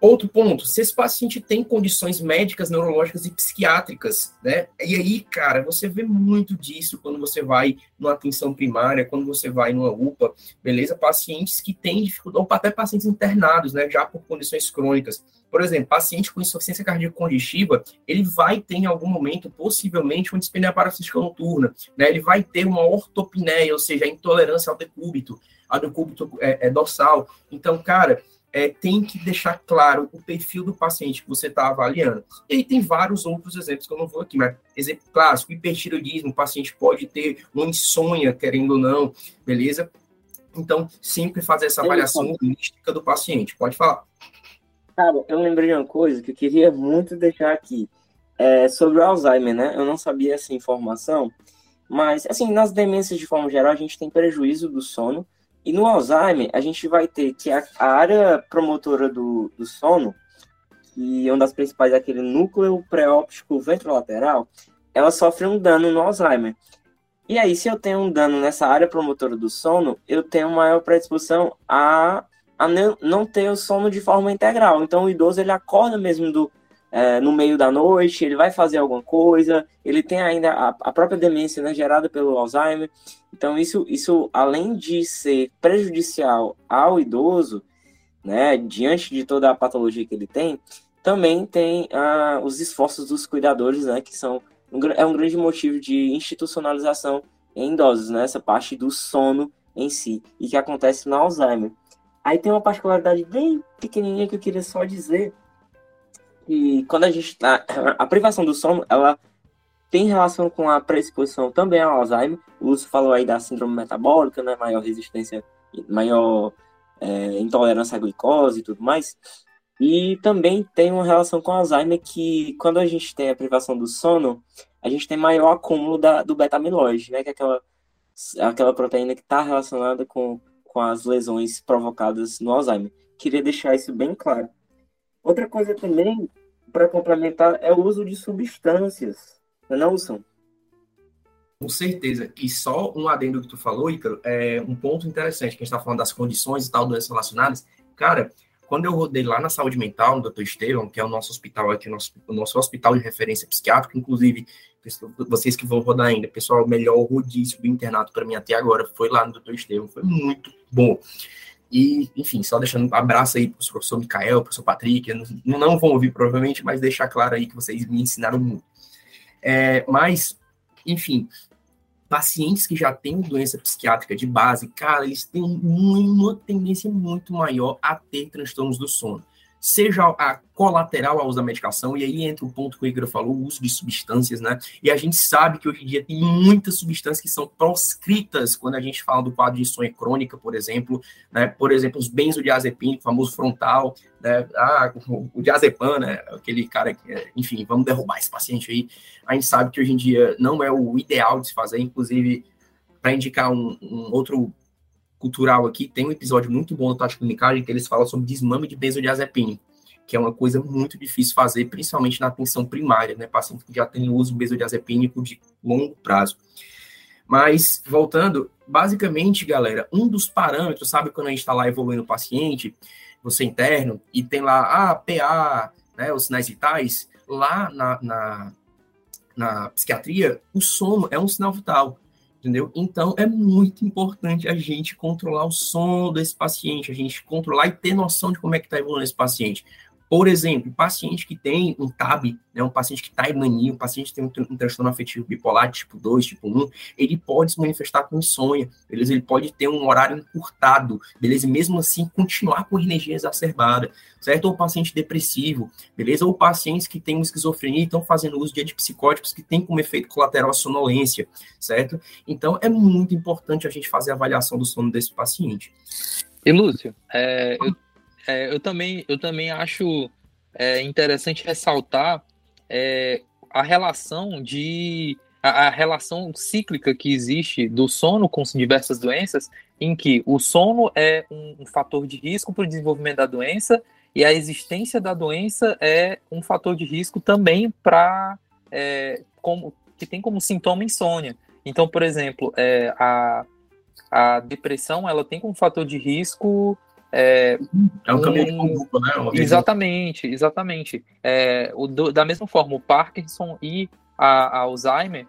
Outro ponto, se esse paciente tem condições médicas, neurológicas e psiquiátricas, né? E aí, cara, você vê muito disso quando você vai numa atenção primária, quando você vai numa UPA, beleza? Pacientes que têm dificuldade, ou até pacientes internados, né? Já por condições crônicas. Por exemplo, paciente com insuficiência cardíaca congestiva, ele vai ter em algum momento, possivelmente, uma dispneia paroxística noturna, né? Ele vai ter uma ortopneia, ou seja, a intolerância ao decúbito, ao decúbito é, é, dorsal. Então, cara, é, tem que deixar claro o perfil do paciente que você está avaliando. E aí tem vários outros exemplos que eu não vou aqui, mas exemplo clássico, hipertiroidismo, o paciente pode ter uma insônia, querendo ou não, beleza? Então, sempre fazer essa avaliação holística do paciente. Pode falar.
Cara, eu lembrei de uma coisa que eu queria muito deixar aqui. É sobre o Alzheimer, né? Eu não sabia essa informação, mas, assim, nas demências de forma geral, a gente tem prejuízo do sono, e no Alzheimer, a gente vai ter que a, a área promotora do, do sono, que é uma das principais é aquele núcleo pré-óptico ventrolateral, ela sofre um dano no Alzheimer. E aí, se eu tenho um dano nessa área promotora do sono, eu tenho maior predisposição a, a não ter o sono de forma integral. Então, o idoso ele acorda mesmo do, é, no meio da noite, ele vai fazer alguma coisa, ele tem ainda a, a própria demência né, gerada pelo Alzheimer. Então, isso, isso, além de ser prejudicial ao idoso, né, diante de toda a patologia que ele tem, também tem ah, os esforços dos cuidadores, né, que são um, é um grande motivo de institucionalização em idosos, né, essa parte do sono em si, e que acontece no Alzheimer. Aí tem uma particularidade bem pequenininha que eu queria só dizer, que quando a gente tá, a privação do sono, ela tem relação com a predisposição também ao Alzheimer. O Lúcio falou aí da síndrome metabólica, né, maior resistência, maior é, intolerância à glicose e tudo mais. E também tem uma relação com Alzheimer que quando a gente tem a privação do sono, a gente tem maior acúmulo da, do beta-amiloide, né, que é aquela, aquela proteína que está relacionada com, com as lesões provocadas no Alzheimer. Queria deixar isso bem claro. Outra coisa também, para complementar, é o uso de substâncias. Não é São?
Com certeza. E só um adendo que tu falou, é um ponto interessante, que a gente está falando das condições e tal, doenças relacionadas. Cara, quando eu rodei lá na saúde mental, no Dr. Estevão, que é o nosso hospital aqui, o nosso, o nosso hospital de referência psiquiátrica, inclusive, vocês que vão rodar ainda, pessoal, o melhor rodízio do internato para mim até agora foi lá no Dr. Estevão, foi muito bom. E, enfim, só deixando um abraço aí para o professor Micael, professor Patrick, não, não vão ouvir provavelmente, mas deixar claro aí que vocês me ensinaram muito. É, mas, enfim, pacientes que já têm doença psiquiátrica de base, cara, eles têm uma tendência muito maior a ter transtornos do sono seja a colateral ao uso da medicação, e aí entra o ponto que o Igor falou, o uso de substâncias, né? E a gente sabe que hoje em dia tem muitas substâncias que são proscritas quando a gente fala do quadro de insônia crônica, por exemplo, né? Por exemplo, os benzodiazepínicos, o famoso frontal, né? Ah, o, diazepam, né? Aquele cara que, enfim, vamos derrubar esse paciente aí. A gente sabe que hoje em dia não é o ideal de se fazer, inclusive, para indicar um, um outro cultural aqui, tem um episódio muito bom do Tática Clinicagem que eles falam sobre desmame de benzodiazepina, que é uma coisa muito difícil fazer, principalmente na atenção primária, né? Paciente que já tem uso benzodiazepínico de longo prazo. Mas, voltando, basicamente, galera, um dos parâmetros, sabe quando a gente está lá evoluindo o paciente, você interno, e tem lá, ah, PA, né, os sinais vitais, lá na, na, na psiquiatria, o sono é um sinal vital entendeu? Então é muito importante a gente controlar o sono desse paciente, a gente controlar e ter noção de como é que está evoluindo esse paciente. Por exemplo, paciente que tem um TAB, né, um paciente que está em mania, um paciente que tem um, um, transtorno afetivo bipolar tipo 2, tipo 1, ele pode se manifestar com insônia, beleza? Ele pode ter um horário encurtado, beleza? E mesmo assim continuar com energia exacerbada, certo? Ou paciente depressivo, beleza? Ou pacientes que têm esquizofrenia e estão fazendo uso de antipsicóticos que tem como efeito colateral a sonolência, certo? Então, é muito importante a gente fazer a avaliação do sono desse paciente.
E, Lúcio, é, eu é, eu, também, eu também acho é, interessante ressaltar é, a relação de a, a, relação cíclica que existe do sono com diversas doenças, em que o sono é um, um fator de risco para o desenvolvimento da doença e a existência da doença é um fator de risco também para é, como que tem como sintoma insônia. Então, por exemplo, é, a, a depressão ela tem como fator de risco
é, é um caminho de conduta, né?
Exatamente, exatamente. É, o, do, da mesma forma, o Parkinson e a, a Alzheimer,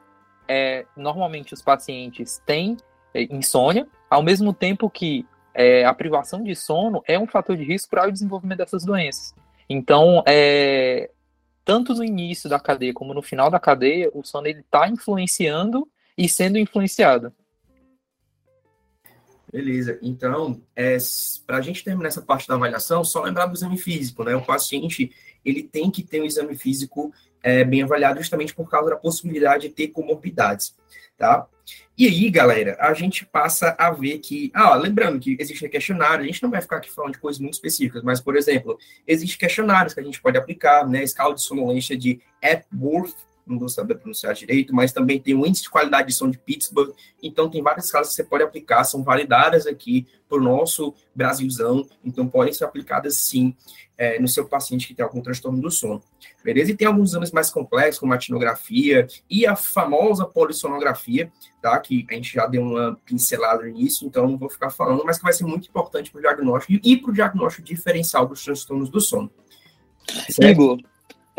é, normalmente os pacientes têm é, insônia, ao mesmo tempo que é, a privação de sono é um fator de risco para o desenvolvimento dessas doenças. Então, é, tanto no início da cadeia como no final da cadeia, o sono está influenciando e sendo influenciado.
Beleza. Então, é, para a gente terminar essa parte da avaliação, só lembrar do exame físico, né? O paciente, ele tem que ter um exame físico é, bem avaliado justamente por causa da possibilidade de ter comorbidades, tá? E aí, galera, a gente passa a ver que, ah, lembrando que existe questionário, a gente não vai ficar aqui falando de coisas muito específicas, mas, por exemplo, existem questionários que a gente pode aplicar, né? Escala de sonolência de Epworth, não vou saber pronunciar direito, mas também tem o índice de qualidade de som de Pittsburgh, então tem várias escalas que você pode aplicar, são validadas aqui para o nosso Brasilzão, então podem ser aplicadas sim é, no seu paciente que tem algum transtorno do sono. Beleza? E tem alguns exames mais complexos, como a tinografia e a famosa polissonografia, tá? Que a gente já deu uma pincelada nisso, então não vou ficar falando, mas que vai ser muito importante para o diagnóstico e para o diagnóstico diferencial dos transtornos do sono.
Certo? Igor,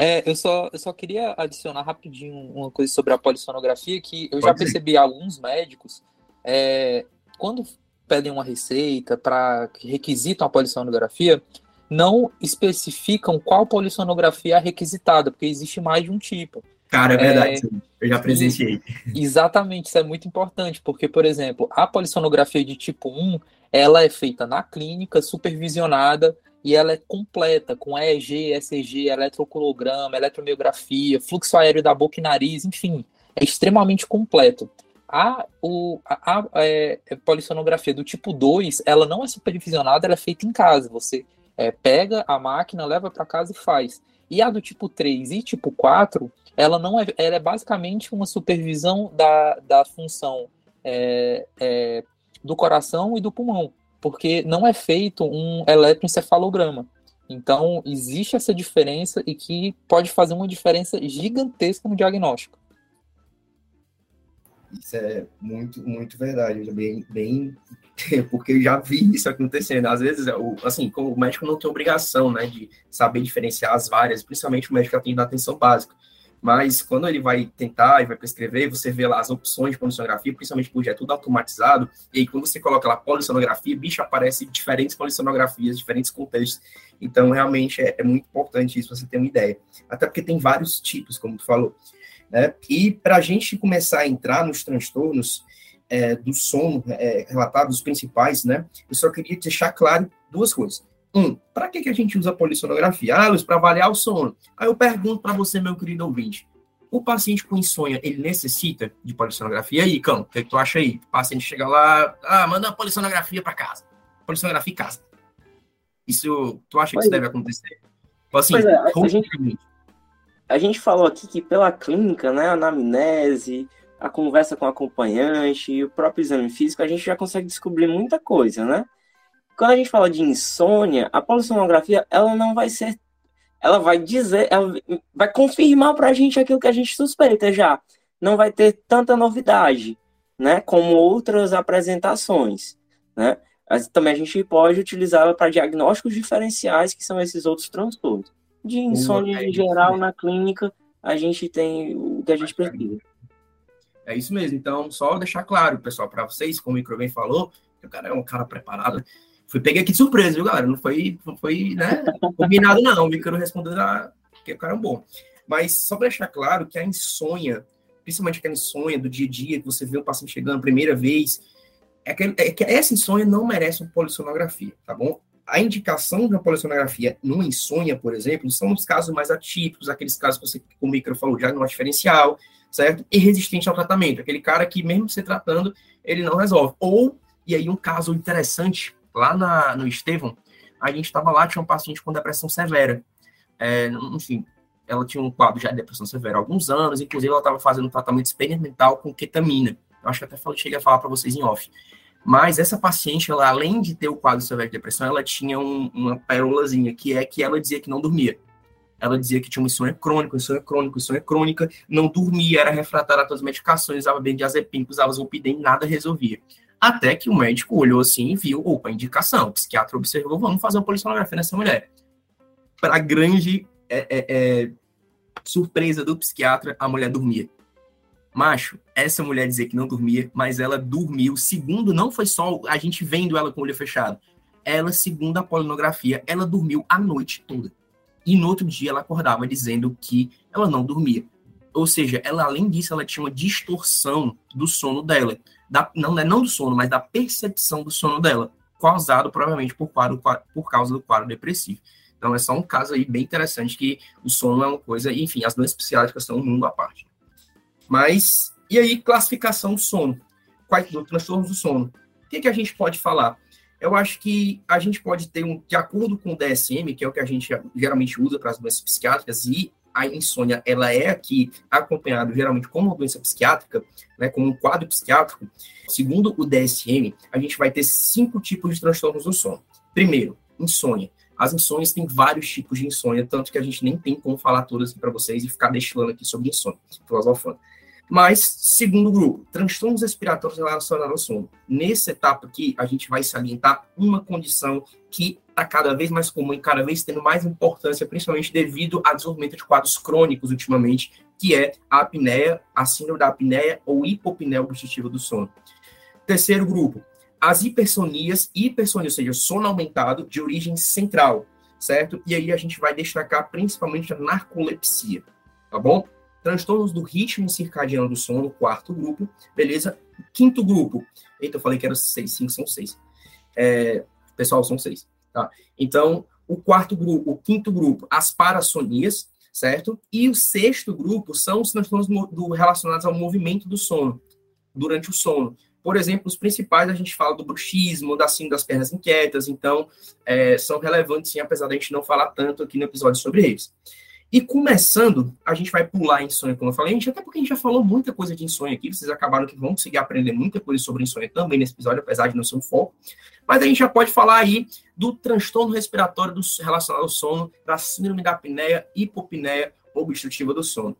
é, eu só, eu só queria adicionar rapidinho uma coisa sobre a polissonografia, que eu Pode já percebi alguns médicos, é, quando pedem uma receita para que requisitam a polissonografia, não especificam qual polissonografia é requisitada, porque existe mais de um tipo.
Cara, é verdade, é, eu já presenciei.
Exatamente, isso é muito importante, porque, por exemplo, a polissonografia de tipo 1, ela é feita na clínica, supervisionada, e ela é completa, com EEG, ECG, eletrocolograma, eletromiografia, fluxo aéreo da boca e nariz, enfim, é extremamente completo. A, o, a, a é, é polissonografia do tipo 2, ela não é supervisionada, ela é feita em casa. Você é, pega a máquina, leva para casa e faz. E a do tipo 3 e tipo 4, ela não é, ela é basicamente uma supervisão da, da função é, é, do coração e do pulmão porque não é feito um eletroencefalograma. Então, existe essa diferença e que pode fazer uma diferença gigantesca no diagnóstico.
Isso é muito, muito verdade. Bem, bem, (laughs) porque eu já vi isso acontecendo. Às vezes, assim, como o médico não tem obrigação, né, de saber diferenciar as várias, principalmente o médico que atende atenção básica. Mas quando ele vai tentar e vai prescrever, você vê lá as opções de polissonografia, principalmente porque é tudo automatizado, e aí quando você coloca lá polissonografia, bicho, aparece diferentes polissonografias, diferentes contextos. Então, realmente, é, é muito importante isso, você ter uma ideia. Até porque tem vários tipos, como tu falou. Né? E para a gente começar a entrar nos transtornos é, do sono é, relatados, os principais, né? Eu só queria deixar claro duas coisas. Um, para que, que a gente usa a polissonografia? Ah, Luiz, para avaliar o sono. Aí eu pergunto para você, meu querido ouvinte, o paciente com insônia, ele necessita de polissonografia? E aí, Cão, o que, que, tu acha aí? O paciente chega lá, ah, manda a polissonografia para casa. Polissonografia em casa. Isso, tu acha que isso deve acontecer?
Tipo assim, é, a, gente, a gente falou aqui que pela clínica, né, a anamnese, a conversa com o acompanhante e o próprio exame físico, a gente já consegue descobrir muita coisa, né? Quando a gente fala de insônia, a polissonografia, ela não vai ser, ela vai dizer, ela vai confirmar para a gente aquilo que a gente suspeita já. Não vai ter tanta novidade, né, como outras apresentações, né? Mas também a gente pode utilizá-la para diagnósticos diferenciais, que são esses outros transtornos. De insônia em geral na clínica, a gente tem o que a gente precisa.
É isso mesmo. Então, só deixar claro, pessoal, para vocês, como o Micro bem falou, que o cara é um cara preparado, Fui peguei aqui de surpresa, viu, galera? Não foi, não foi né, combinado, não. O Ícaro respondeu a... que o cara é bom. Mas só para deixar claro que a insônia, principalmente aquela insônia do dia a dia, que você vê o paciente chegando a primeira vez, é que, é que essa insônia não merece uma polissonografia, tá bom? A indicação da polissonografia numa insônia, por exemplo, são os casos mais atípicos, aqueles casos que você, como o Micro falou, diagnóstico diferencial, certo? E resistente ao tratamento, aquele cara que mesmo se tratando, ele não resolve. Ou, e aí um caso interessante, lá na, no Estevão, a gente estava lá, tinha um paciente com depressão severa. É, enfim, ela tinha um quadro já de depressão severa há alguns anos, inclusive ela estava fazendo um tratamento experimental com ketamina. Eu acho que até falei, cheguei a falar para vocês em off. Mas essa paciente, ela, além de ter o quadro severo de depressão, ela tinha um, uma pérolazinha, que é que ela dizia que não dormia. Ela dizia que tinha uma insônia crônica, insônia crônica, insônia crônica, não dormia, era refratária a todas as medicações, usava benzodiazepínico, usava zolpidem, nada resolvia. Até que o médico olhou assim e viu, opa, indicação, o psiquiatra observou, vamos fazer uma polissonografia nessa mulher. Para grande é, é, é, surpresa do psiquiatra, a mulher dormia. Macho, essa mulher dizer que não dormia, mas ela dormiu. Segundo, não foi só a gente vendo ela com o olho fechado. Ela, segundo a polinografia, ela dormiu a noite toda. E no outro dia ela acordava dizendo que ela não dormia. Ou seja, ela, além disso, ela tinha uma distorção do sono dela. Da, não, é não do sono, mas da percepção do sono dela, causado provavelmente por, quadro, por causa do quadro depressivo. Então é só um caso aí bem interessante que o sono é uma coisa, enfim, as doenças psiquiátricas são um mundo à parte. Mas, e aí, classificação do sono? Quais do transtornos do sono? O que, que a gente pode falar? Eu acho que a gente pode ter um, de acordo com o DSM, que é o que a gente geralmente usa para as doenças psiquiátricas, e a insônia, ela é aqui acompanhada geralmente como uma doença psiquiátrica, né, como um quadro psiquiátrico. Segundo o DSM, a gente vai ter cinco tipos de transtornos do sono. Primeiro, insônia. As insônias têm vários tipos de insônia, tanto que a gente nem tem como falar todas para vocês e ficar destilando aqui sobre insônia, filosofando. Mas, segundo grupo, transtornos respiratórios relacionados ao sono. Nessa etapa aqui, a gente vai salientar uma condição que está cada vez mais comum e cada vez tendo mais importância, principalmente devido ao desenvolvimento de quadros crônicos ultimamente, que é a apneia, a síndrome da apneia ou hipopneia obstrutiva do sono. Terceiro grupo, as hipersonias, hipersonia, ou seja, sono aumentado de origem central, certo? E aí a gente vai destacar principalmente a narcolepsia, tá bom? Transtornos do ritmo circadiano do sono, quarto grupo, beleza? Quinto grupo, eita, eu falei que era seis, cinco, são seis. É, pessoal, são seis, tá? Então, o quarto grupo, o quinto grupo, as parassonias, certo? E o sexto grupo são os transtornos do, relacionados ao movimento do sono, durante o sono. Por exemplo, os principais a gente fala do bruxismo, da síndrome das pernas inquietas, então é, são relevantes sim, apesar da gente não falar tanto aqui no episódio sobre eles. E começando, a gente vai pular insônia, como eu falei, a gente, até porque a gente já falou muita coisa de insônia aqui, vocês acabaram que vão conseguir aprender muita coisa sobre insônia também nesse episódio, apesar de não ser um foco. Mas a gente já pode falar aí do transtorno respiratório do, relacionado ao sono, da síndrome da apneia, hipopneia obstrutiva do sono.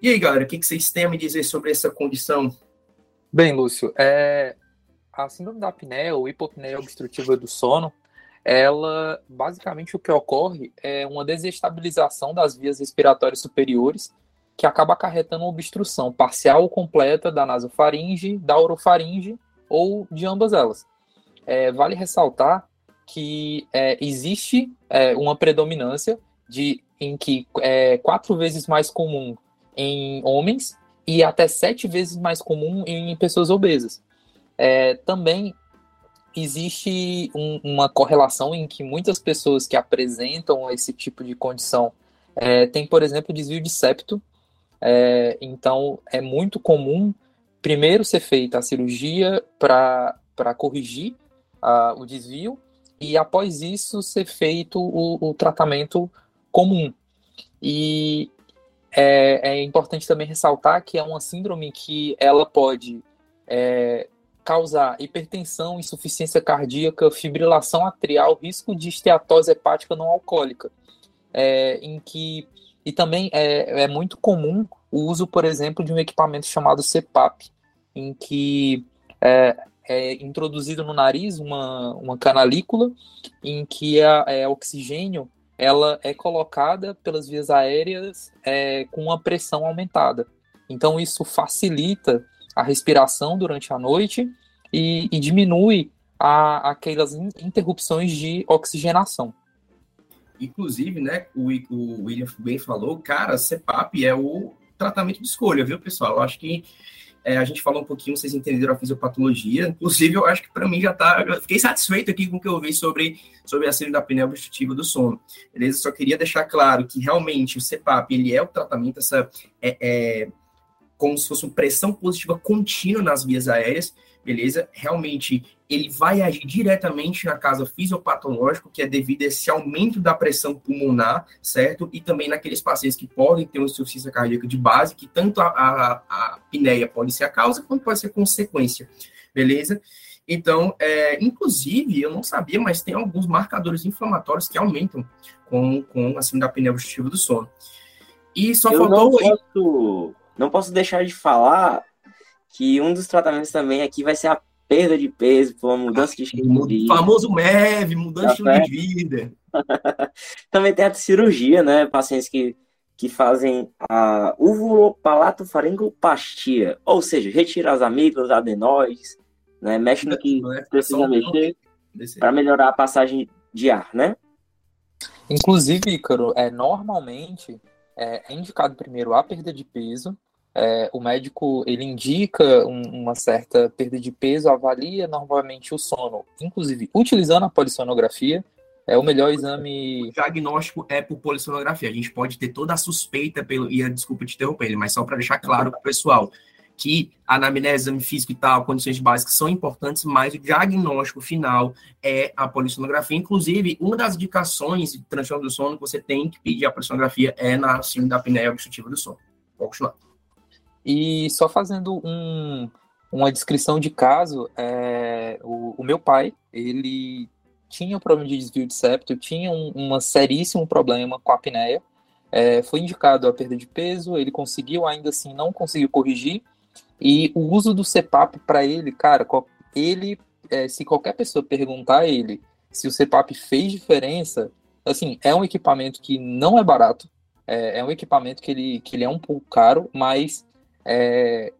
E aí, galera, o que, vocês têm a me dizer sobre essa condição?
Bem, Lúcio, é... a síndrome da apneia ou hipopneia obstrutiva do sono ela basicamente o que ocorre é uma desestabilização das vias respiratórias superiores que acaba acarretando uma obstrução parcial ou completa da nasofaringe, da orofaringe ou de ambas elas. É, vale ressaltar que é, existe é, uma predominância de em que é quatro vezes mais comum em homens e até sete vezes mais comum em pessoas obesas. É, também existe um, uma correlação em que muitas pessoas que apresentam esse tipo de condição é, têm, por exemplo, desvio de septo. É, então, é muito comum primeiro ser feita a cirurgia para corrigir o desvio e após isso ser feito o, o tratamento comum. E é, é, importante também ressaltar que é uma síndrome que ela pode é, causar hipertensão, insuficiência cardíaca, fibrilação atrial, risco de esteatose hepática não alcoólica, é, em que e também é, é muito comum o uso, por exemplo, de um equipamento chamado CPAP, em que é, é introduzido no nariz uma, uma canalícula em que a, é, oxigênio ela é colocada pelas vias aéreas é, com uma pressão aumentada. Então isso facilita a respiração durante a noite e, e diminui a, aquelas interrupções de oxigenação.
Inclusive, né, o, o William bem falou, cara, CPAP é o tratamento de escolha, viu, pessoal? Eu acho que é, a gente falou um pouquinho, vocês entenderam a fisiopatologia. Inclusive, eu acho que para mim já tá. Eu fiquei satisfeito aqui com o que eu vi sobre, sobre a síndrome da apneia obstrutiva do sono. Beleza? Só queria deixar claro que realmente o CPAP ele é o tratamento, essa. É, é, como se fosse uma pressão positiva contínua nas vias aéreas, beleza? Realmente ele vai agir diretamente na casa fisiopatológica, que é devido a esse aumento da pressão pulmonar, certo? E também naqueles pacientes que podem ter uma insuficiência cardíaca de base, que tanto a, a, a apneia pode ser a causa, quanto pode ser consequência, beleza? Então, é, inclusive, eu não sabia, mas tem alguns marcadores inflamatórios que aumentam com, com a síndrome da apneia obstrutiva do sono.
E só eu faltou... Não posso, não posso deixar de falar que um dos tratamentos também aqui vai ser a perda de peso, por uma mudança de estilo de
vida. famoso MEV, mudança de estilo de vida. (laughs)
Também tem a cirurgia, né? Pacientes que, que fazem a uvulopalatofaringoplastia, ou seja, retira as amígdalas, adenoides, né? Mexe no que é precisa mexer para melhorar a passagem de ar, né?
Inclusive, Ícaro, é, normalmente é, é indicado primeiro a perda de peso, é, o médico ele indica um, uma certa perda de peso, avalia normalmente o sono, inclusive utilizando a polissonografia, é o melhor exame.
O diagnóstico é por polissonografia. A gente pode ter toda a suspeita pelo. E desculpa te interromper ele, mas só para deixar claro para o pessoal que a anamnese, exame físico e tal, condições básicas são importantes, mas o diagnóstico final é a polissonografia. Inclusive, uma das indicações de transtorno do sono que você tem que pedir a polissonografia é na síndrome da apneia obstrutiva do sono. Vou continuar.
E só fazendo um, uma descrição de caso, é, o, o, meu pai, ele tinha um problema de desvio de septo, tinha um, um seríssimo problema com a apneia, é, foi indicado a perda de peso, ele conseguiu, ainda assim, não conseguiu corrigir, e o uso do CPAP para ele, cara, ele, é, se qualquer pessoa perguntar a ele se o CPAP fez diferença, assim, é um equipamento que não é barato, é, é um equipamento que ele, que ele é um pouco caro, mas é,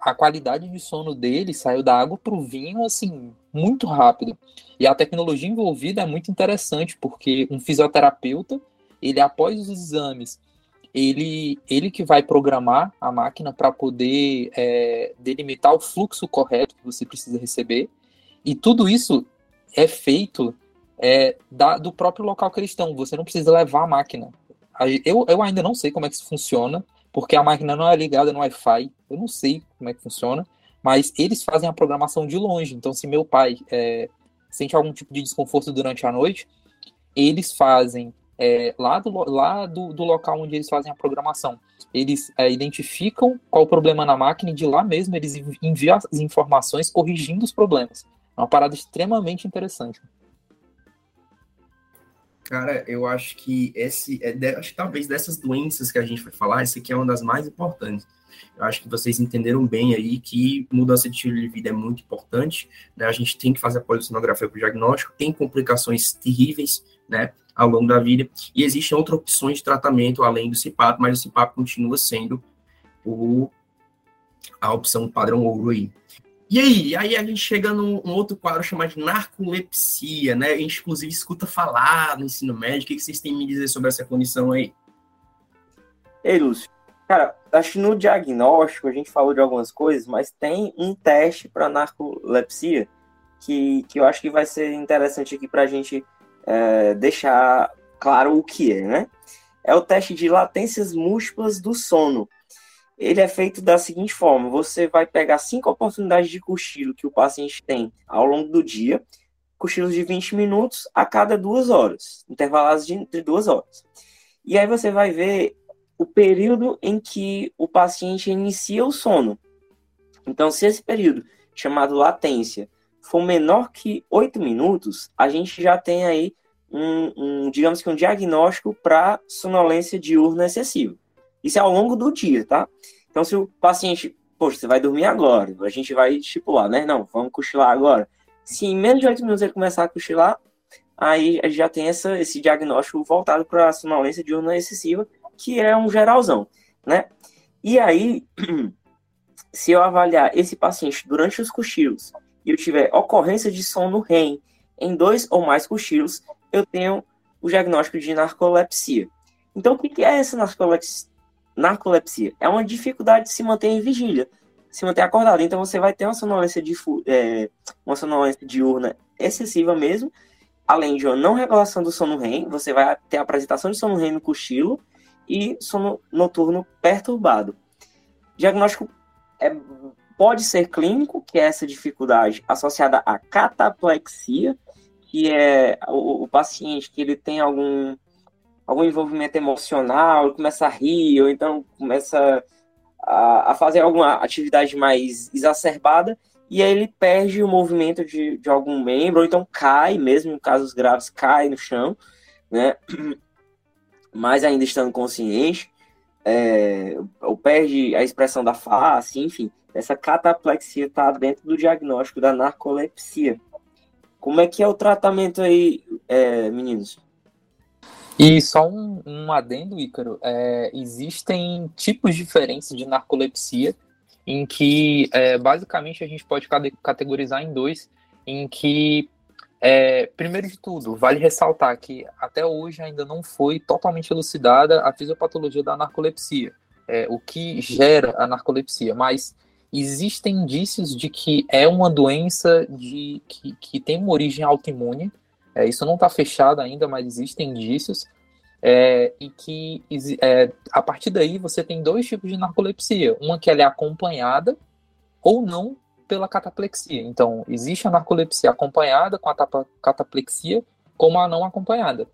a qualidade de sono dele saiu da água para o vinho, assim, muito rápido. E a tecnologia envolvida é muito interessante, porque um fisioterapeuta, ele após os exames, ele, ele que vai programar a máquina para poder é, delimitar o fluxo correto que você precisa receber. E tudo isso é feito é, da, do próprio local que eles estão. Você não precisa levar a máquina. Eu, eu ainda não sei como é que isso funciona, porque a máquina não é ligada no Wi-Fi. Eu não sei como é que funciona, mas eles fazem a programação de longe. Então, se meu pai é, sente algum tipo de desconforto durante a noite, eles fazem é, lá, do, lá do, do, local onde eles fazem a programação. Eles é, identificam qual o problema na máquina e de lá mesmo eles enviam as informações corrigindo os problemas. É uma parada extremamente interessante.
Cara, eu acho que esse, é de, acho que talvez dessas doenças que a gente vai falar, essa aqui é uma das mais importantes. Eu acho que vocês entenderam bem aí que mudança de estilo de vida é muito importante, né? A gente tem que fazer a polissonografia para o diagnóstico, tem complicações terríveis, né, ao longo da vida, e existem outras opções de tratamento além do CIPAP, mas o CIPAP continua sendo o, a opção padrão ouro aí. E aí, aí a gente chega num, num, outro quadro chamado de narcolepsia, né? A gente, inclusive, escuta falar no ensino médio. O que, vocês têm a me dizer sobre essa condição aí?
Ei, Lúcio. Cara, acho que no diagnóstico a gente falou de algumas coisas, mas tem um teste para narcolepsia que, que eu acho que vai ser interessante aqui para a gente é, deixar claro o que é, né? É o teste de latências múltiplas do sono ele é feito da seguinte forma: você vai pegar cinco oportunidades de cochilo que o paciente tem ao longo do dia, cochilos de 20 minutos a cada duas horas, intervalados de duas horas. E aí você vai ver o período em que o paciente inicia o sono. Então, se esse período, chamado latência, for menor que 8 minutos, a gente já tem aí um, um digamos que um diagnóstico para sonolência diurna excessiva. Isso é ao longo do dia, tá? Então, se o paciente, poxa, você vai dormir agora, a gente vai estipular, né? Não, vamos cochilar agora. Se em menos de 8 minutos ele começar a cochilar, aí já tem essa, esse diagnóstico voltado para a sonolência diurna excessiva, que é um geralzão, né? E aí, (clears throat) se eu avaliar esse paciente durante os cochilos e eu tiver ocorrência de sono REM em dois ou mais cochilos, eu tenho o diagnóstico de narcolepsia. Então, o que é essa narcolepsia? Narcolepsia? É uma dificuldade de se manter em vigília, se manter acordado. Então, você vai ter uma sonolência, de, é, uma sonolência diurna excessiva mesmo, além de uma não regulação do sono REM, você vai ter a apresentação de sono REM no cochilo e sono noturno perturbado. Diagnóstico é, pode ser clínico, que é essa dificuldade associada à cataplexia, que é o, o paciente que ele tem algum algum envolvimento emocional, começa a rir, ou então começa a, a, fazer alguma atividade mais exacerbada, e aí ele perde o movimento de, de algum membro, ou então cai, mesmo em casos graves, cai no chão, né? (clears throat) Mas ainda estando consciente, é, ou perde a expressão da face, enfim, essa cataplexia está dentro do diagnóstico da narcolepsia. Como é que é o tratamento aí, é, meninos?
E só um, um adendo, Ícaro, é, existem tipos diferentes de narcolepsia, em que é, basicamente a gente pode categorizar em dois, em que, é, primeiro de tudo, vale ressaltar que até hoje ainda não foi totalmente elucidada a fisiopatologia da narcolepsia, é, o que gera a narcolepsia, mas existem indícios de que é uma doença de, que, que tem uma origem autoimune, é, isso não está fechado ainda, mas existem indícios. É, e que é, a partir daí você tem dois tipos de narcolepsia. Uma que ela é acompanhada ou não pela cataplexia. Então, existe a narcolepsia acompanhada com a cataplexia, como a não acompanhada.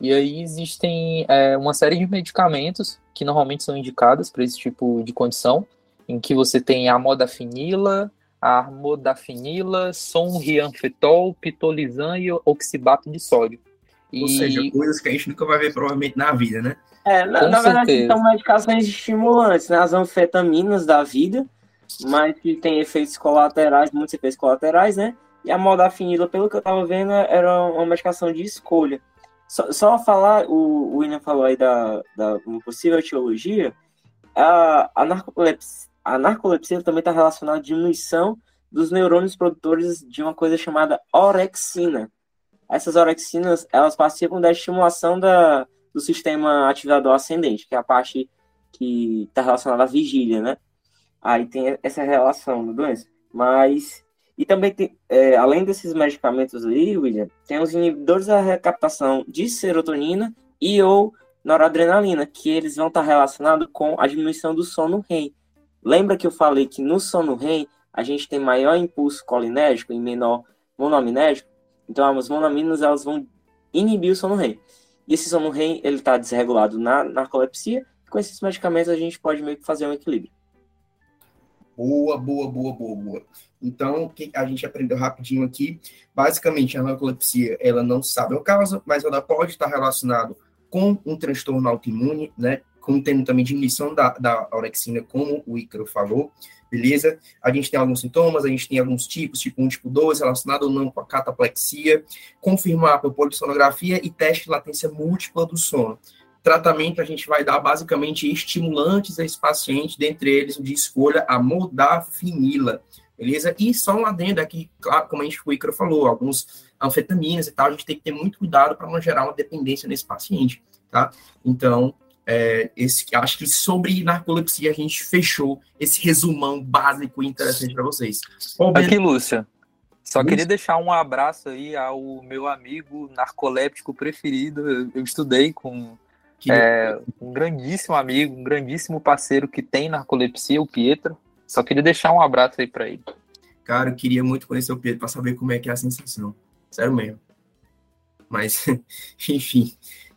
E aí existem é, uma série de medicamentos que normalmente são indicados para esse tipo de condição, em que você tem a modafinila, armodafinila, sonrianfetol, pitolizan e oxibato de sódio.
Ou e... seja, coisas que a gente nunca vai ver provavelmente na vida, né?
É, na, na verdade são medicações estimulantes, né? As anfetaminas da vida, mas que tem efeitos colaterais, muitos efeitos colaterais, né? E a modafinila, pelo que eu tava vendo, era uma medicação de escolha. Só, só falar, o, William falou aí da, da uma possível etiologia, a, a narcolepsia a narcolepsia também está relacionada à diminuição dos neurônios produtores de uma coisa chamada orexina. Essas orexinas, elas participam da estimulação da, do sistema ativador ascendente, que é a parte que está relacionada à vigília, né? Aí tem essa relação da doença. Mas, e também tem, é, além desses medicamentos aí, William, tem os inibidores da recaptação de serotonina e ou noradrenalina, que eles vão estar relacionados com a diminuição do sono REM. Lembra que eu falei que no sono REM a gente tem maior impulso colinérgico e menor monoaminérgico? Então as monaminas elas vão inibir o sono REM. E esse sono REM ele está desregulado na narcolepsia. Com esses medicamentos a gente pode meio que fazer um equilíbrio.
Boa, boa, boa, boa, boa. Então, o que a gente aprendeu rapidinho aqui, basicamente a narcolepsia, ela não sabe a causa, mas ela pode estar relacionado com um transtorno autoimune, né? Contendo também diminuição da, da orexina, como o Ícaro falou, beleza? A gente tem alguns sintomas, a gente tem alguns tipos, tipo 1, tipo 2, relacionado ou não com a cataplexia, confirmar por polissonografia e teste de latência múltipla do sono. Tratamento, a gente vai dar basicamente estimulantes a esse paciente, dentre eles de escolha a modafinila, beleza? E só um adendo aqui, claro, como a gente, o Ícaro falou, alguns anfetaminas e tal, a gente tem que ter muito cuidado para não gerar uma dependência nesse paciente, tá? Então, é, esse, acho que sobre narcolepsia a gente fechou esse resumão básico e interessante para vocês.
Aqui, Lúcia. Só Lúcia? queria deixar um abraço aí ao meu amigo narcoléptico preferido. Eu, eu estudei com é, um grandíssimo amigo, um grandíssimo parceiro que tem narcolepsia, o Pietro. Só queria deixar um abraço aí para ele.
Cara, eu queria muito conhecer o Pietro para saber como é que é a sensação. Sério mesmo. Mas, (laughs) enfim.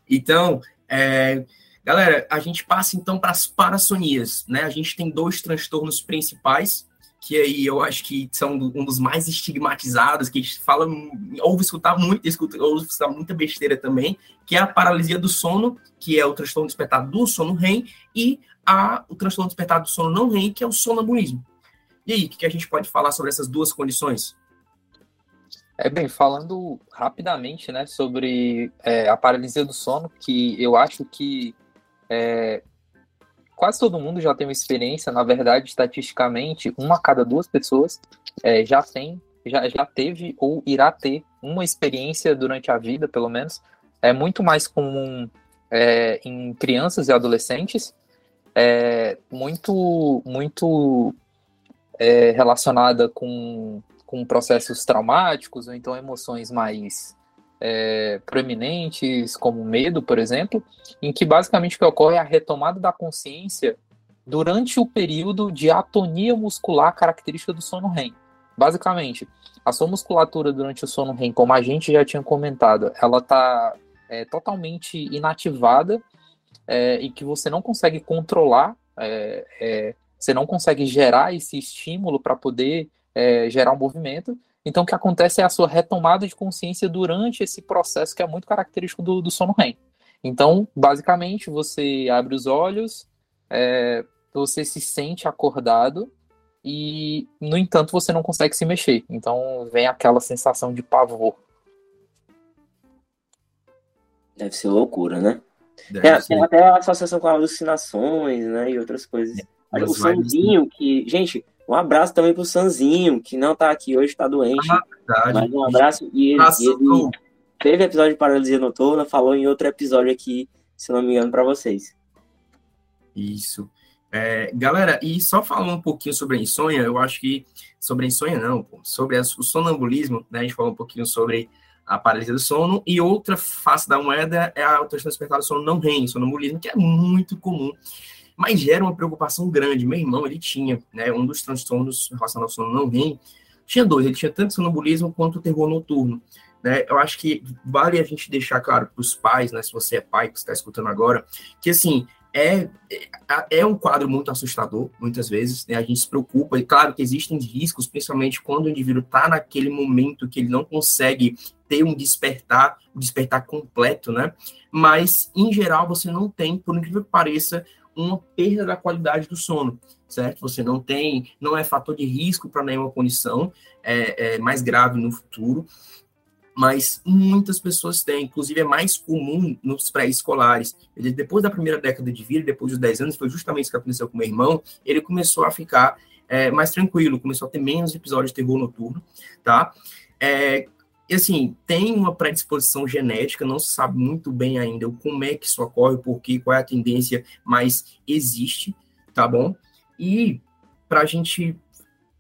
Então, é, Galera, a gente passa então para as parassonias, né? A gente tem dois transtornos principais, que aí eu acho que são um dos mais estigmatizados, que a gente fala, ouve escutar muito, escuta, ouve escutar muita besteira também, que é a paralisia do sono, que é o transtorno despertado do sono REM, e a, o transtorno despertado do sono não REM, que é o sonambulismo. E aí, o que a gente pode falar sobre essas duas condições?
É bem, falando rapidamente, né, sobre é, a paralisia do sono, que eu acho que é, quase todo mundo já tem uma experiência, na verdade, estatisticamente, uma a cada duas pessoas é, já tem já, já teve ou irá ter uma experiência durante a vida, pelo menos, é muito mais comum é, em crianças e adolescentes, é, muito, muito é, relacionada com, com processos traumáticos ou então emoções mais é, proeminentes, como medo, por exemplo, em que basicamente o que ocorre é a retomada da consciência durante o período de atonia muscular característica do sono REM. Basicamente, a sua musculatura durante o sono REM, como a gente já tinha comentado, ela está é, totalmente inativada é, e que você não consegue controlar, é, é você não consegue gerar esse estímulo para poder é, gerar um movimento. Então, o que acontece é a sua retomada de consciência durante esse processo que é muito característico do, do sono REM. Então, basicamente, você abre os olhos, é, você se sente acordado e, no entanto, você não consegue se mexer. Então, vem aquela sensação de pavor.
Deve ser loucura, né? Tem, tem, até a associação com alucinações, né? E outras coisas. É, o Sanzinho, que. Gente, um abraço também pro Sanzinho, que não tá aqui hoje, tá doente. Ah, mas um abraço. E ele, e ele teve episódio de paralisia noturna, falou em outro episódio aqui, se não me engano, para vocês.
Isso. É, galera, e só falando um pouquinho sobre a insônia, eu acho que sobre a insônia não, pô, sobre a, o sonambulismo, né, a gente falou um pouquinho sobre a paralisia do sono, e outra face da moeda é a alteração despertar do sono não REM, sonambulismo, que é muito comum, mas gera uma preocupação grande. Meu irmão, ele tinha, né, um dos transtornos relacionados ao sono não REM, tinha dois, ele tinha tanto sonambulismo quanto terror noturno. Né? Eu acho que vale a gente deixar claro para os pais, né, se você é pai que está escutando agora, que assim, é, é, é um quadro muito assustador, muitas vezes, né? A gente se preocupa, e claro que existem riscos, principalmente quando o indivíduo está naquele momento que ele não consegue ter um despertar, um despertar completo, né? Mas, em geral, você não tem, por incrível que pareça, uma perda da qualidade do sono, certo? Você não tem, não é fator de risco para nenhuma condição é, é, mais grave no futuro, mas muitas pessoas têm, inclusive é mais comum nos pré-escolares. Depois da primeira década de vida, depois dos 10 anos, foi justamente isso que aconteceu com meu irmão, ele começou a ficar é, mais tranquilo, começou a ter menos episódios de terror noturno, tá? É, e assim, tem uma predisposição genética, não se sabe muito bem ainda como é que isso ocorre, por quê, qual é a tendência, mas existe, tá bom? E para a gente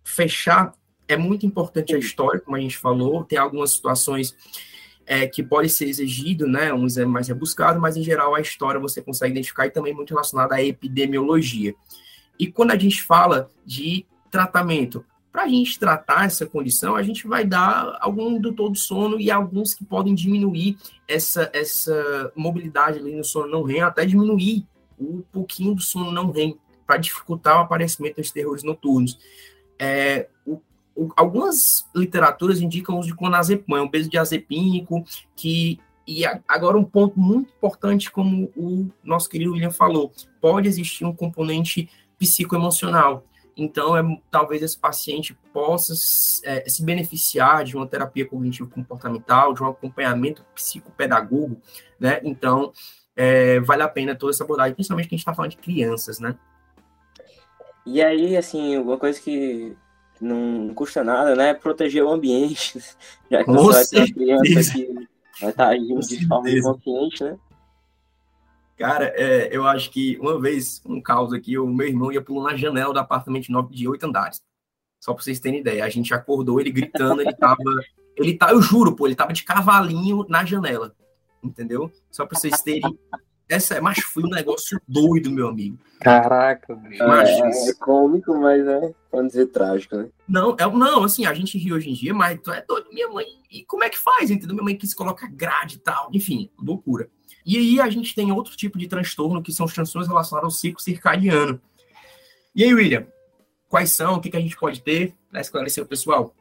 fechar é muito importante a história, como a gente falou, tem algumas situações é, que pode ser exigido, né, um exame mais rebuscado, mas em geral a história você consegue identificar e também muito relacionada à epidemiologia. E quando a gente fala de tratamento, para a gente tratar essa condição, a gente vai dar algum indutor do sono e alguns que podem diminuir essa, essa mobilidade ali no sono não REM, até diminuir um pouquinho do sono não REM, para dificultar o aparecimento dos terrores noturnos. É, o algumas literaturas indicam o uso de clonazepam, é um benzodiazepínico que e agora um ponto muito importante, como o nosso querido William falou, pode existir um componente psicoemocional. Então, é, talvez esse paciente possa é, se beneficiar de uma terapia cognitivo-comportamental, de um acompanhamento psicopedagogo, né? Então, é, vale a pena toda essa abordagem, principalmente que a gente está falando de crianças, né?
E aí, assim, uma coisa que não custa nada, né? Proteger o ambiente, (laughs) já que você vai ter uma criança que vai estar agindo de forma inconsciente, né?
Cara, é, eu acho que uma vez, um caos aqui, o meu irmão ia pular na janela do apartamento novo de oito andares. Só pra vocês terem ideia. A gente acordou ele gritando, ele tava. Ele tá, eu juro, pô, ele tava de cavalinho na janela. Entendeu? Só pra vocês terem essa, é, mas foi um negócio doido, meu amigo.
Caraca,
mas, é, é cômico, mas é, pode dizer trágico, né?
Não, é, não, assim, a gente ri hoje em dia, mas tu é doido, minha mãe, e como é que faz, entendeu? Minha mãe que se coloca grade e tal, enfim, loucura. E aí a gente tem outro tipo de transtorno, que são os transtornos relacionados ao ciclo circadiano. E aí, William, quais são, o que, que a gente pode ter para esclarecer o pessoal?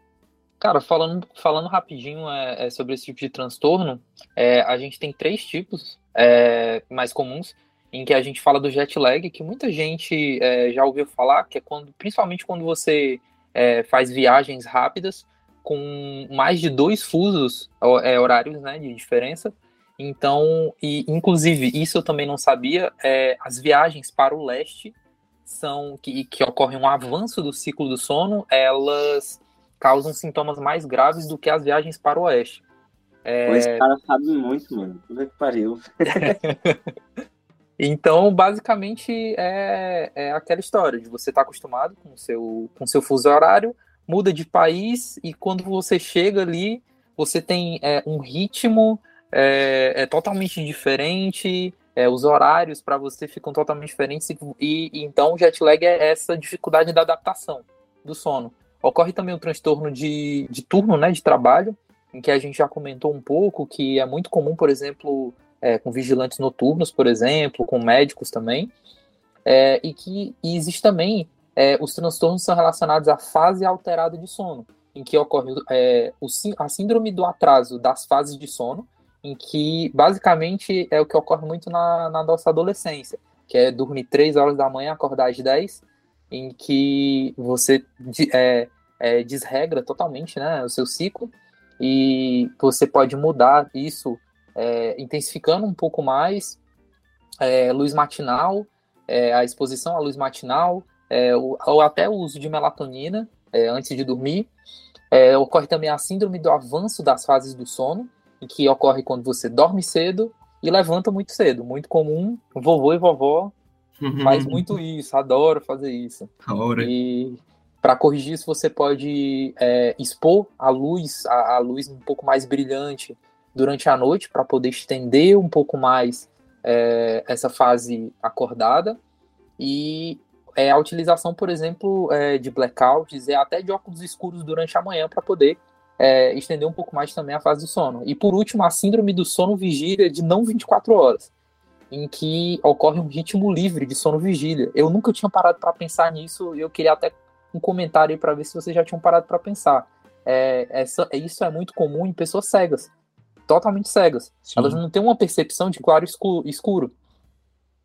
Cara, falando, falando rapidinho é, é sobre esse tipo de transtorno, é, a gente tem três tipos é, mais comuns, em que a gente fala do jet lag, que muita gente é, já ouviu falar, que é quando, principalmente quando você é, faz viagens rápidas, com mais de dois fusos é, horários né, de diferença. Então, e inclusive, isso eu também não sabia, é, as viagens para o leste são que, que ocorre um avanço do ciclo do sono, elas causam sintomas mais graves do que as viagens para o oeste.
É... Esse cara sabe muito, mano. Tudo que pariu. (laughs)
então, basicamente, é, é aquela história de você estar tá acostumado com o seu, com seu fuso horário, muda de país e quando você chega ali, você tem é, um ritmo é, é totalmente diferente, é, os horários para você ficam totalmente diferentes e, e, então jet lag é essa dificuldade da adaptação do sono. Ocorre também o transtorno de, de turno, né, de trabalho, em que a gente já comentou um pouco, que é muito comum, por exemplo, é, com vigilantes noturnos, por exemplo, com médicos também, é, e que e existe também é, os transtornos são relacionados à fase alterada de sono, em que ocorre é, o, a síndrome do atraso das fases de sono, em que basicamente é o que ocorre muito na, na nossa adolescência, que é dormir 3 horas da manhã, acordar às 10, em que você é, é, desregra totalmente né, o seu ciclo, e você pode mudar isso é, intensificando um pouco mais é, luz matinal, é, a exposição à luz matinal, é, ou até o uso de melatonina antes de dormir. Ocorre também a síndrome do avanço das fases do sono, que ocorre quando você dorme cedo e levanta muito cedo. Muito comum, vovô e vovó faz muito isso, adoro fazer isso.
Adoro.
E para corrigir isso, você pode é, expor a luz, a, a, luz um pouco mais brilhante durante a noite, para poder estender um pouco mais é, essa fase acordada. E é, a utilização, por exemplo, é, de blackouts e até de óculos escuros durante a manhã para poder é, estender um pouco mais também a fase do sono. E por último, a síndrome do sono vigília de não 24 horas, em que ocorre um ritmo livre de sono vigília. Eu nunca tinha parado para pensar nisso e eu queria até um comentário aí para ver se vocês já tinham parado para pensar. É, essa, isso é muito comum em pessoas cegas, totalmente cegas. Sim. Elas não têm uma percepção de claro escuro. escuro.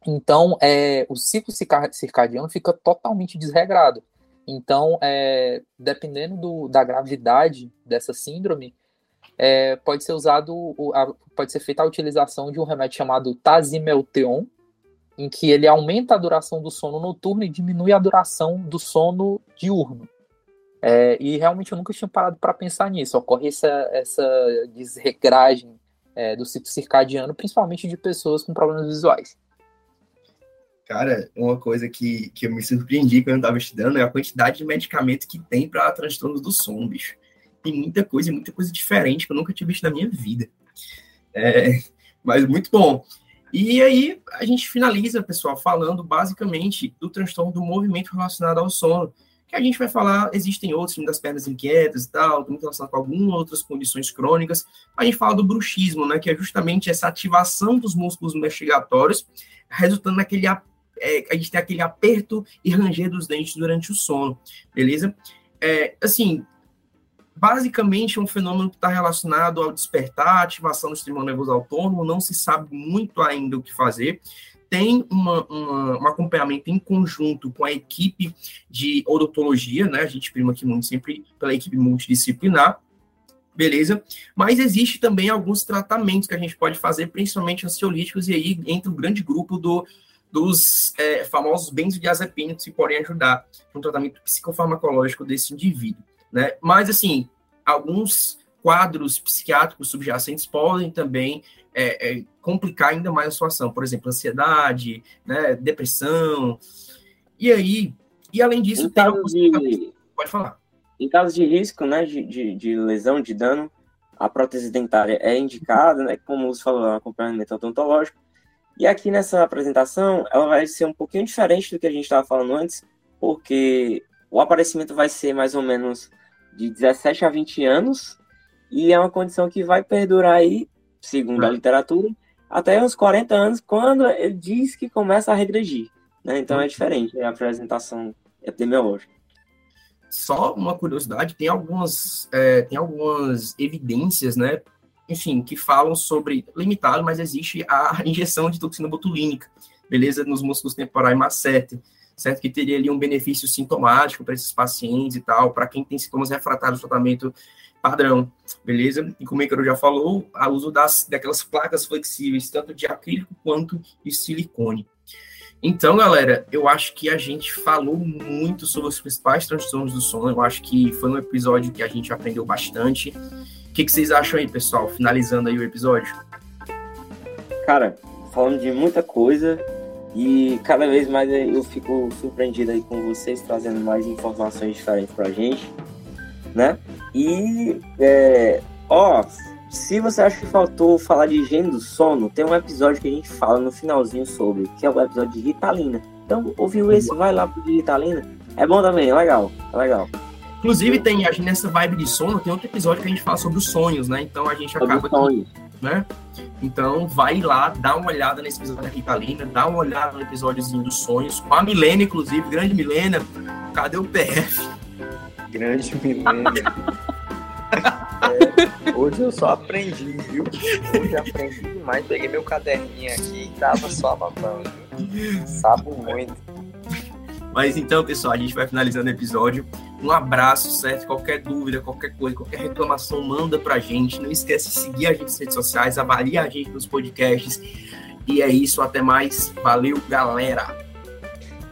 Então, é, o ciclo circadiano fica totalmente desregrado. Então, é, dependendo do, da gravidade dessa síndrome, é, pode ser usado, pode ser feita a utilização de um remédio chamado Tazimelteon, em que ele aumenta a duração do sono noturno e diminui a duração do sono diurno. É, e realmente eu nunca tinha parado para pensar nisso. Ocorre essa, essa desregragem é, do ciclo circadiano, principalmente de pessoas com problemas visuais.
Cara, uma coisa que, que eu me surpreendi quando eu estava estudando é a quantidade de medicamento que tem para transtornos do sono, bicho. Tem muita coisa, muita coisa diferente que eu nunca tinha visto na minha vida. É, mas muito bom. E aí a gente finaliza, pessoal, falando basicamente do transtorno do movimento relacionado ao sono. Que a gente vai falar, existem outros, das pernas inquietas e tal, muito relacionado com algumas outras condições crônicas. A gente fala do bruxismo, né? Que é justamente essa ativação dos músculos mastigatórios, resultando naquele é, a gente tem aquele aperto e ranger dos dentes durante o sono, beleza? É, assim, basicamente é um fenômeno que está relacionado ao despertar, ativação do sistema nervoso autônomo, não se sabe muito ainda o que fazer. Tem uma, uma, um acompanhamento em conjunto com a equipe de odontologia, né? A gente prima aqui muito sempre pela equipe multidisciplinar, beleza? Mas existe também alguns tratamentos que a gente pode fazer, principalmente ansiolíticos, e aí entra o grande grupo do dos é, famosos benzodiazepínicos que podem ajudar no tratamento psicofarmacológico desse indivíduo, né? Mas, assim, alguns quadros psiquiátricos subjacentes podem também é, é, complicar ainda mais a situação, por exemplo, ansiedade, né, depressão, e aí, e além disso,
em tem alguns... De...
Pode falar.
Em caso de risco, né, de, de, de, lesão, de dano, a prótese dentária é indicada, né, como você falou, é acompanhamento odontológico, e aqui nessa apresentação, ela vai ser um pouquinho diferente do que a gente estava falando antes, porque o aparecimento vai ser mais ou menos de 17 a 20 anos, e é uma condição que vai perdurar aí, segundo a literatura, até uns 40 anos, quando ele diz que começa a regredir. Né? Então é diferente a apresentação epidemiológica.
Só uma curiosidade, tem algumas, é, tem algumas evidências, né, enfim, que falam sobre, limitado, mas existe a (laughs) injeção de toxina botulínica, beleza, nos músculos temporais macete, certo? Que teria ali um benefício sintomático para esses pacientes e tal, para quem tem sintomas refratários ao tratamento padrão, beleza? E como o Icaro já falou, o uso das, daquelas placas flexíveis, tanto de acrílico quanto de silicone. Então, galera, eu acho que a gente falou muito sobre os principais transtornos do sono. Eu acho que foi um episódio que a gente aprendeu bastante. O que, que vocês acham aí, pessoal? Finalizando aí o episódio.
Cara, falando de muita coisa e cada vez mais eu fico surpreendido aí com vocês trazendo mais informações diferentes pra gente, né? E, é, ó, se você acha que faltou falar de higiene do sono, tem um episódio que a gente fala no finalzinho sobre, que é o episódio de Ritalina. Então, ouviu esse, vai lá pro de Ritalina. É bom também, é legal, é legal.
Inclusive, tem, a gente, nessa vibe de sono, tem outro episódio que a gente fala sobre os sonhos, né? Então a gente acaba aqui, né? Então vai lá, dá uma olhada nesse episódio da Ritalina, dá uma olhada no episódiozinho dos sonhos, com a Milena, inclusive, grande Milena. Cadê o PF?
Grande Milena. (laughs) É, hoje eu só aprendi, viu? Hoje aprendi demais. Peguei meu caderninho aqui e tava só anotando. Sabo muito.
Mas então, pessoal, a gente vai finalizando o episódio. Um abraço, certo? Qualquer dúvida, qualquer coisa, qualquer reclamação, manda pra gente. Não esquece de seguir a gente nas redes sociais, avalia a gente nos podcasts. E é isso, até mais. Valeu, galera!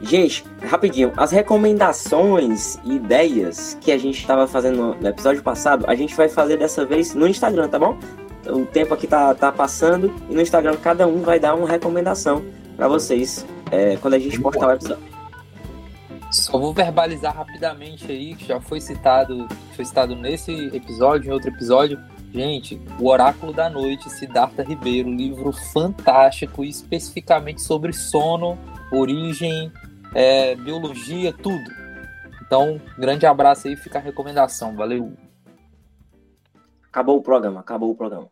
Gente, rapidinho, as recomendações e ideias que a gente estava fazendo no episódio passado, a gente vai fazer dessa vez no Instagram, tá bom? O tempo aqui tá, tá passando e no Instagram cada um vai dar uma recomendação para vocês é, quando a gente postar o episódio.
Só vou verbalizar rapidamente aí, que já foi citado, foi citado nesse episódio, em outro episódio. Gente, O Oráculo da Noite, Siddhartha Ribeiro, livro fantástico, especificamente sobre sono, origem, é, biologia, tudo. Então, grande abraço aí, fica a recomendação. Valeu.
Acabou o programa, acabou o programa.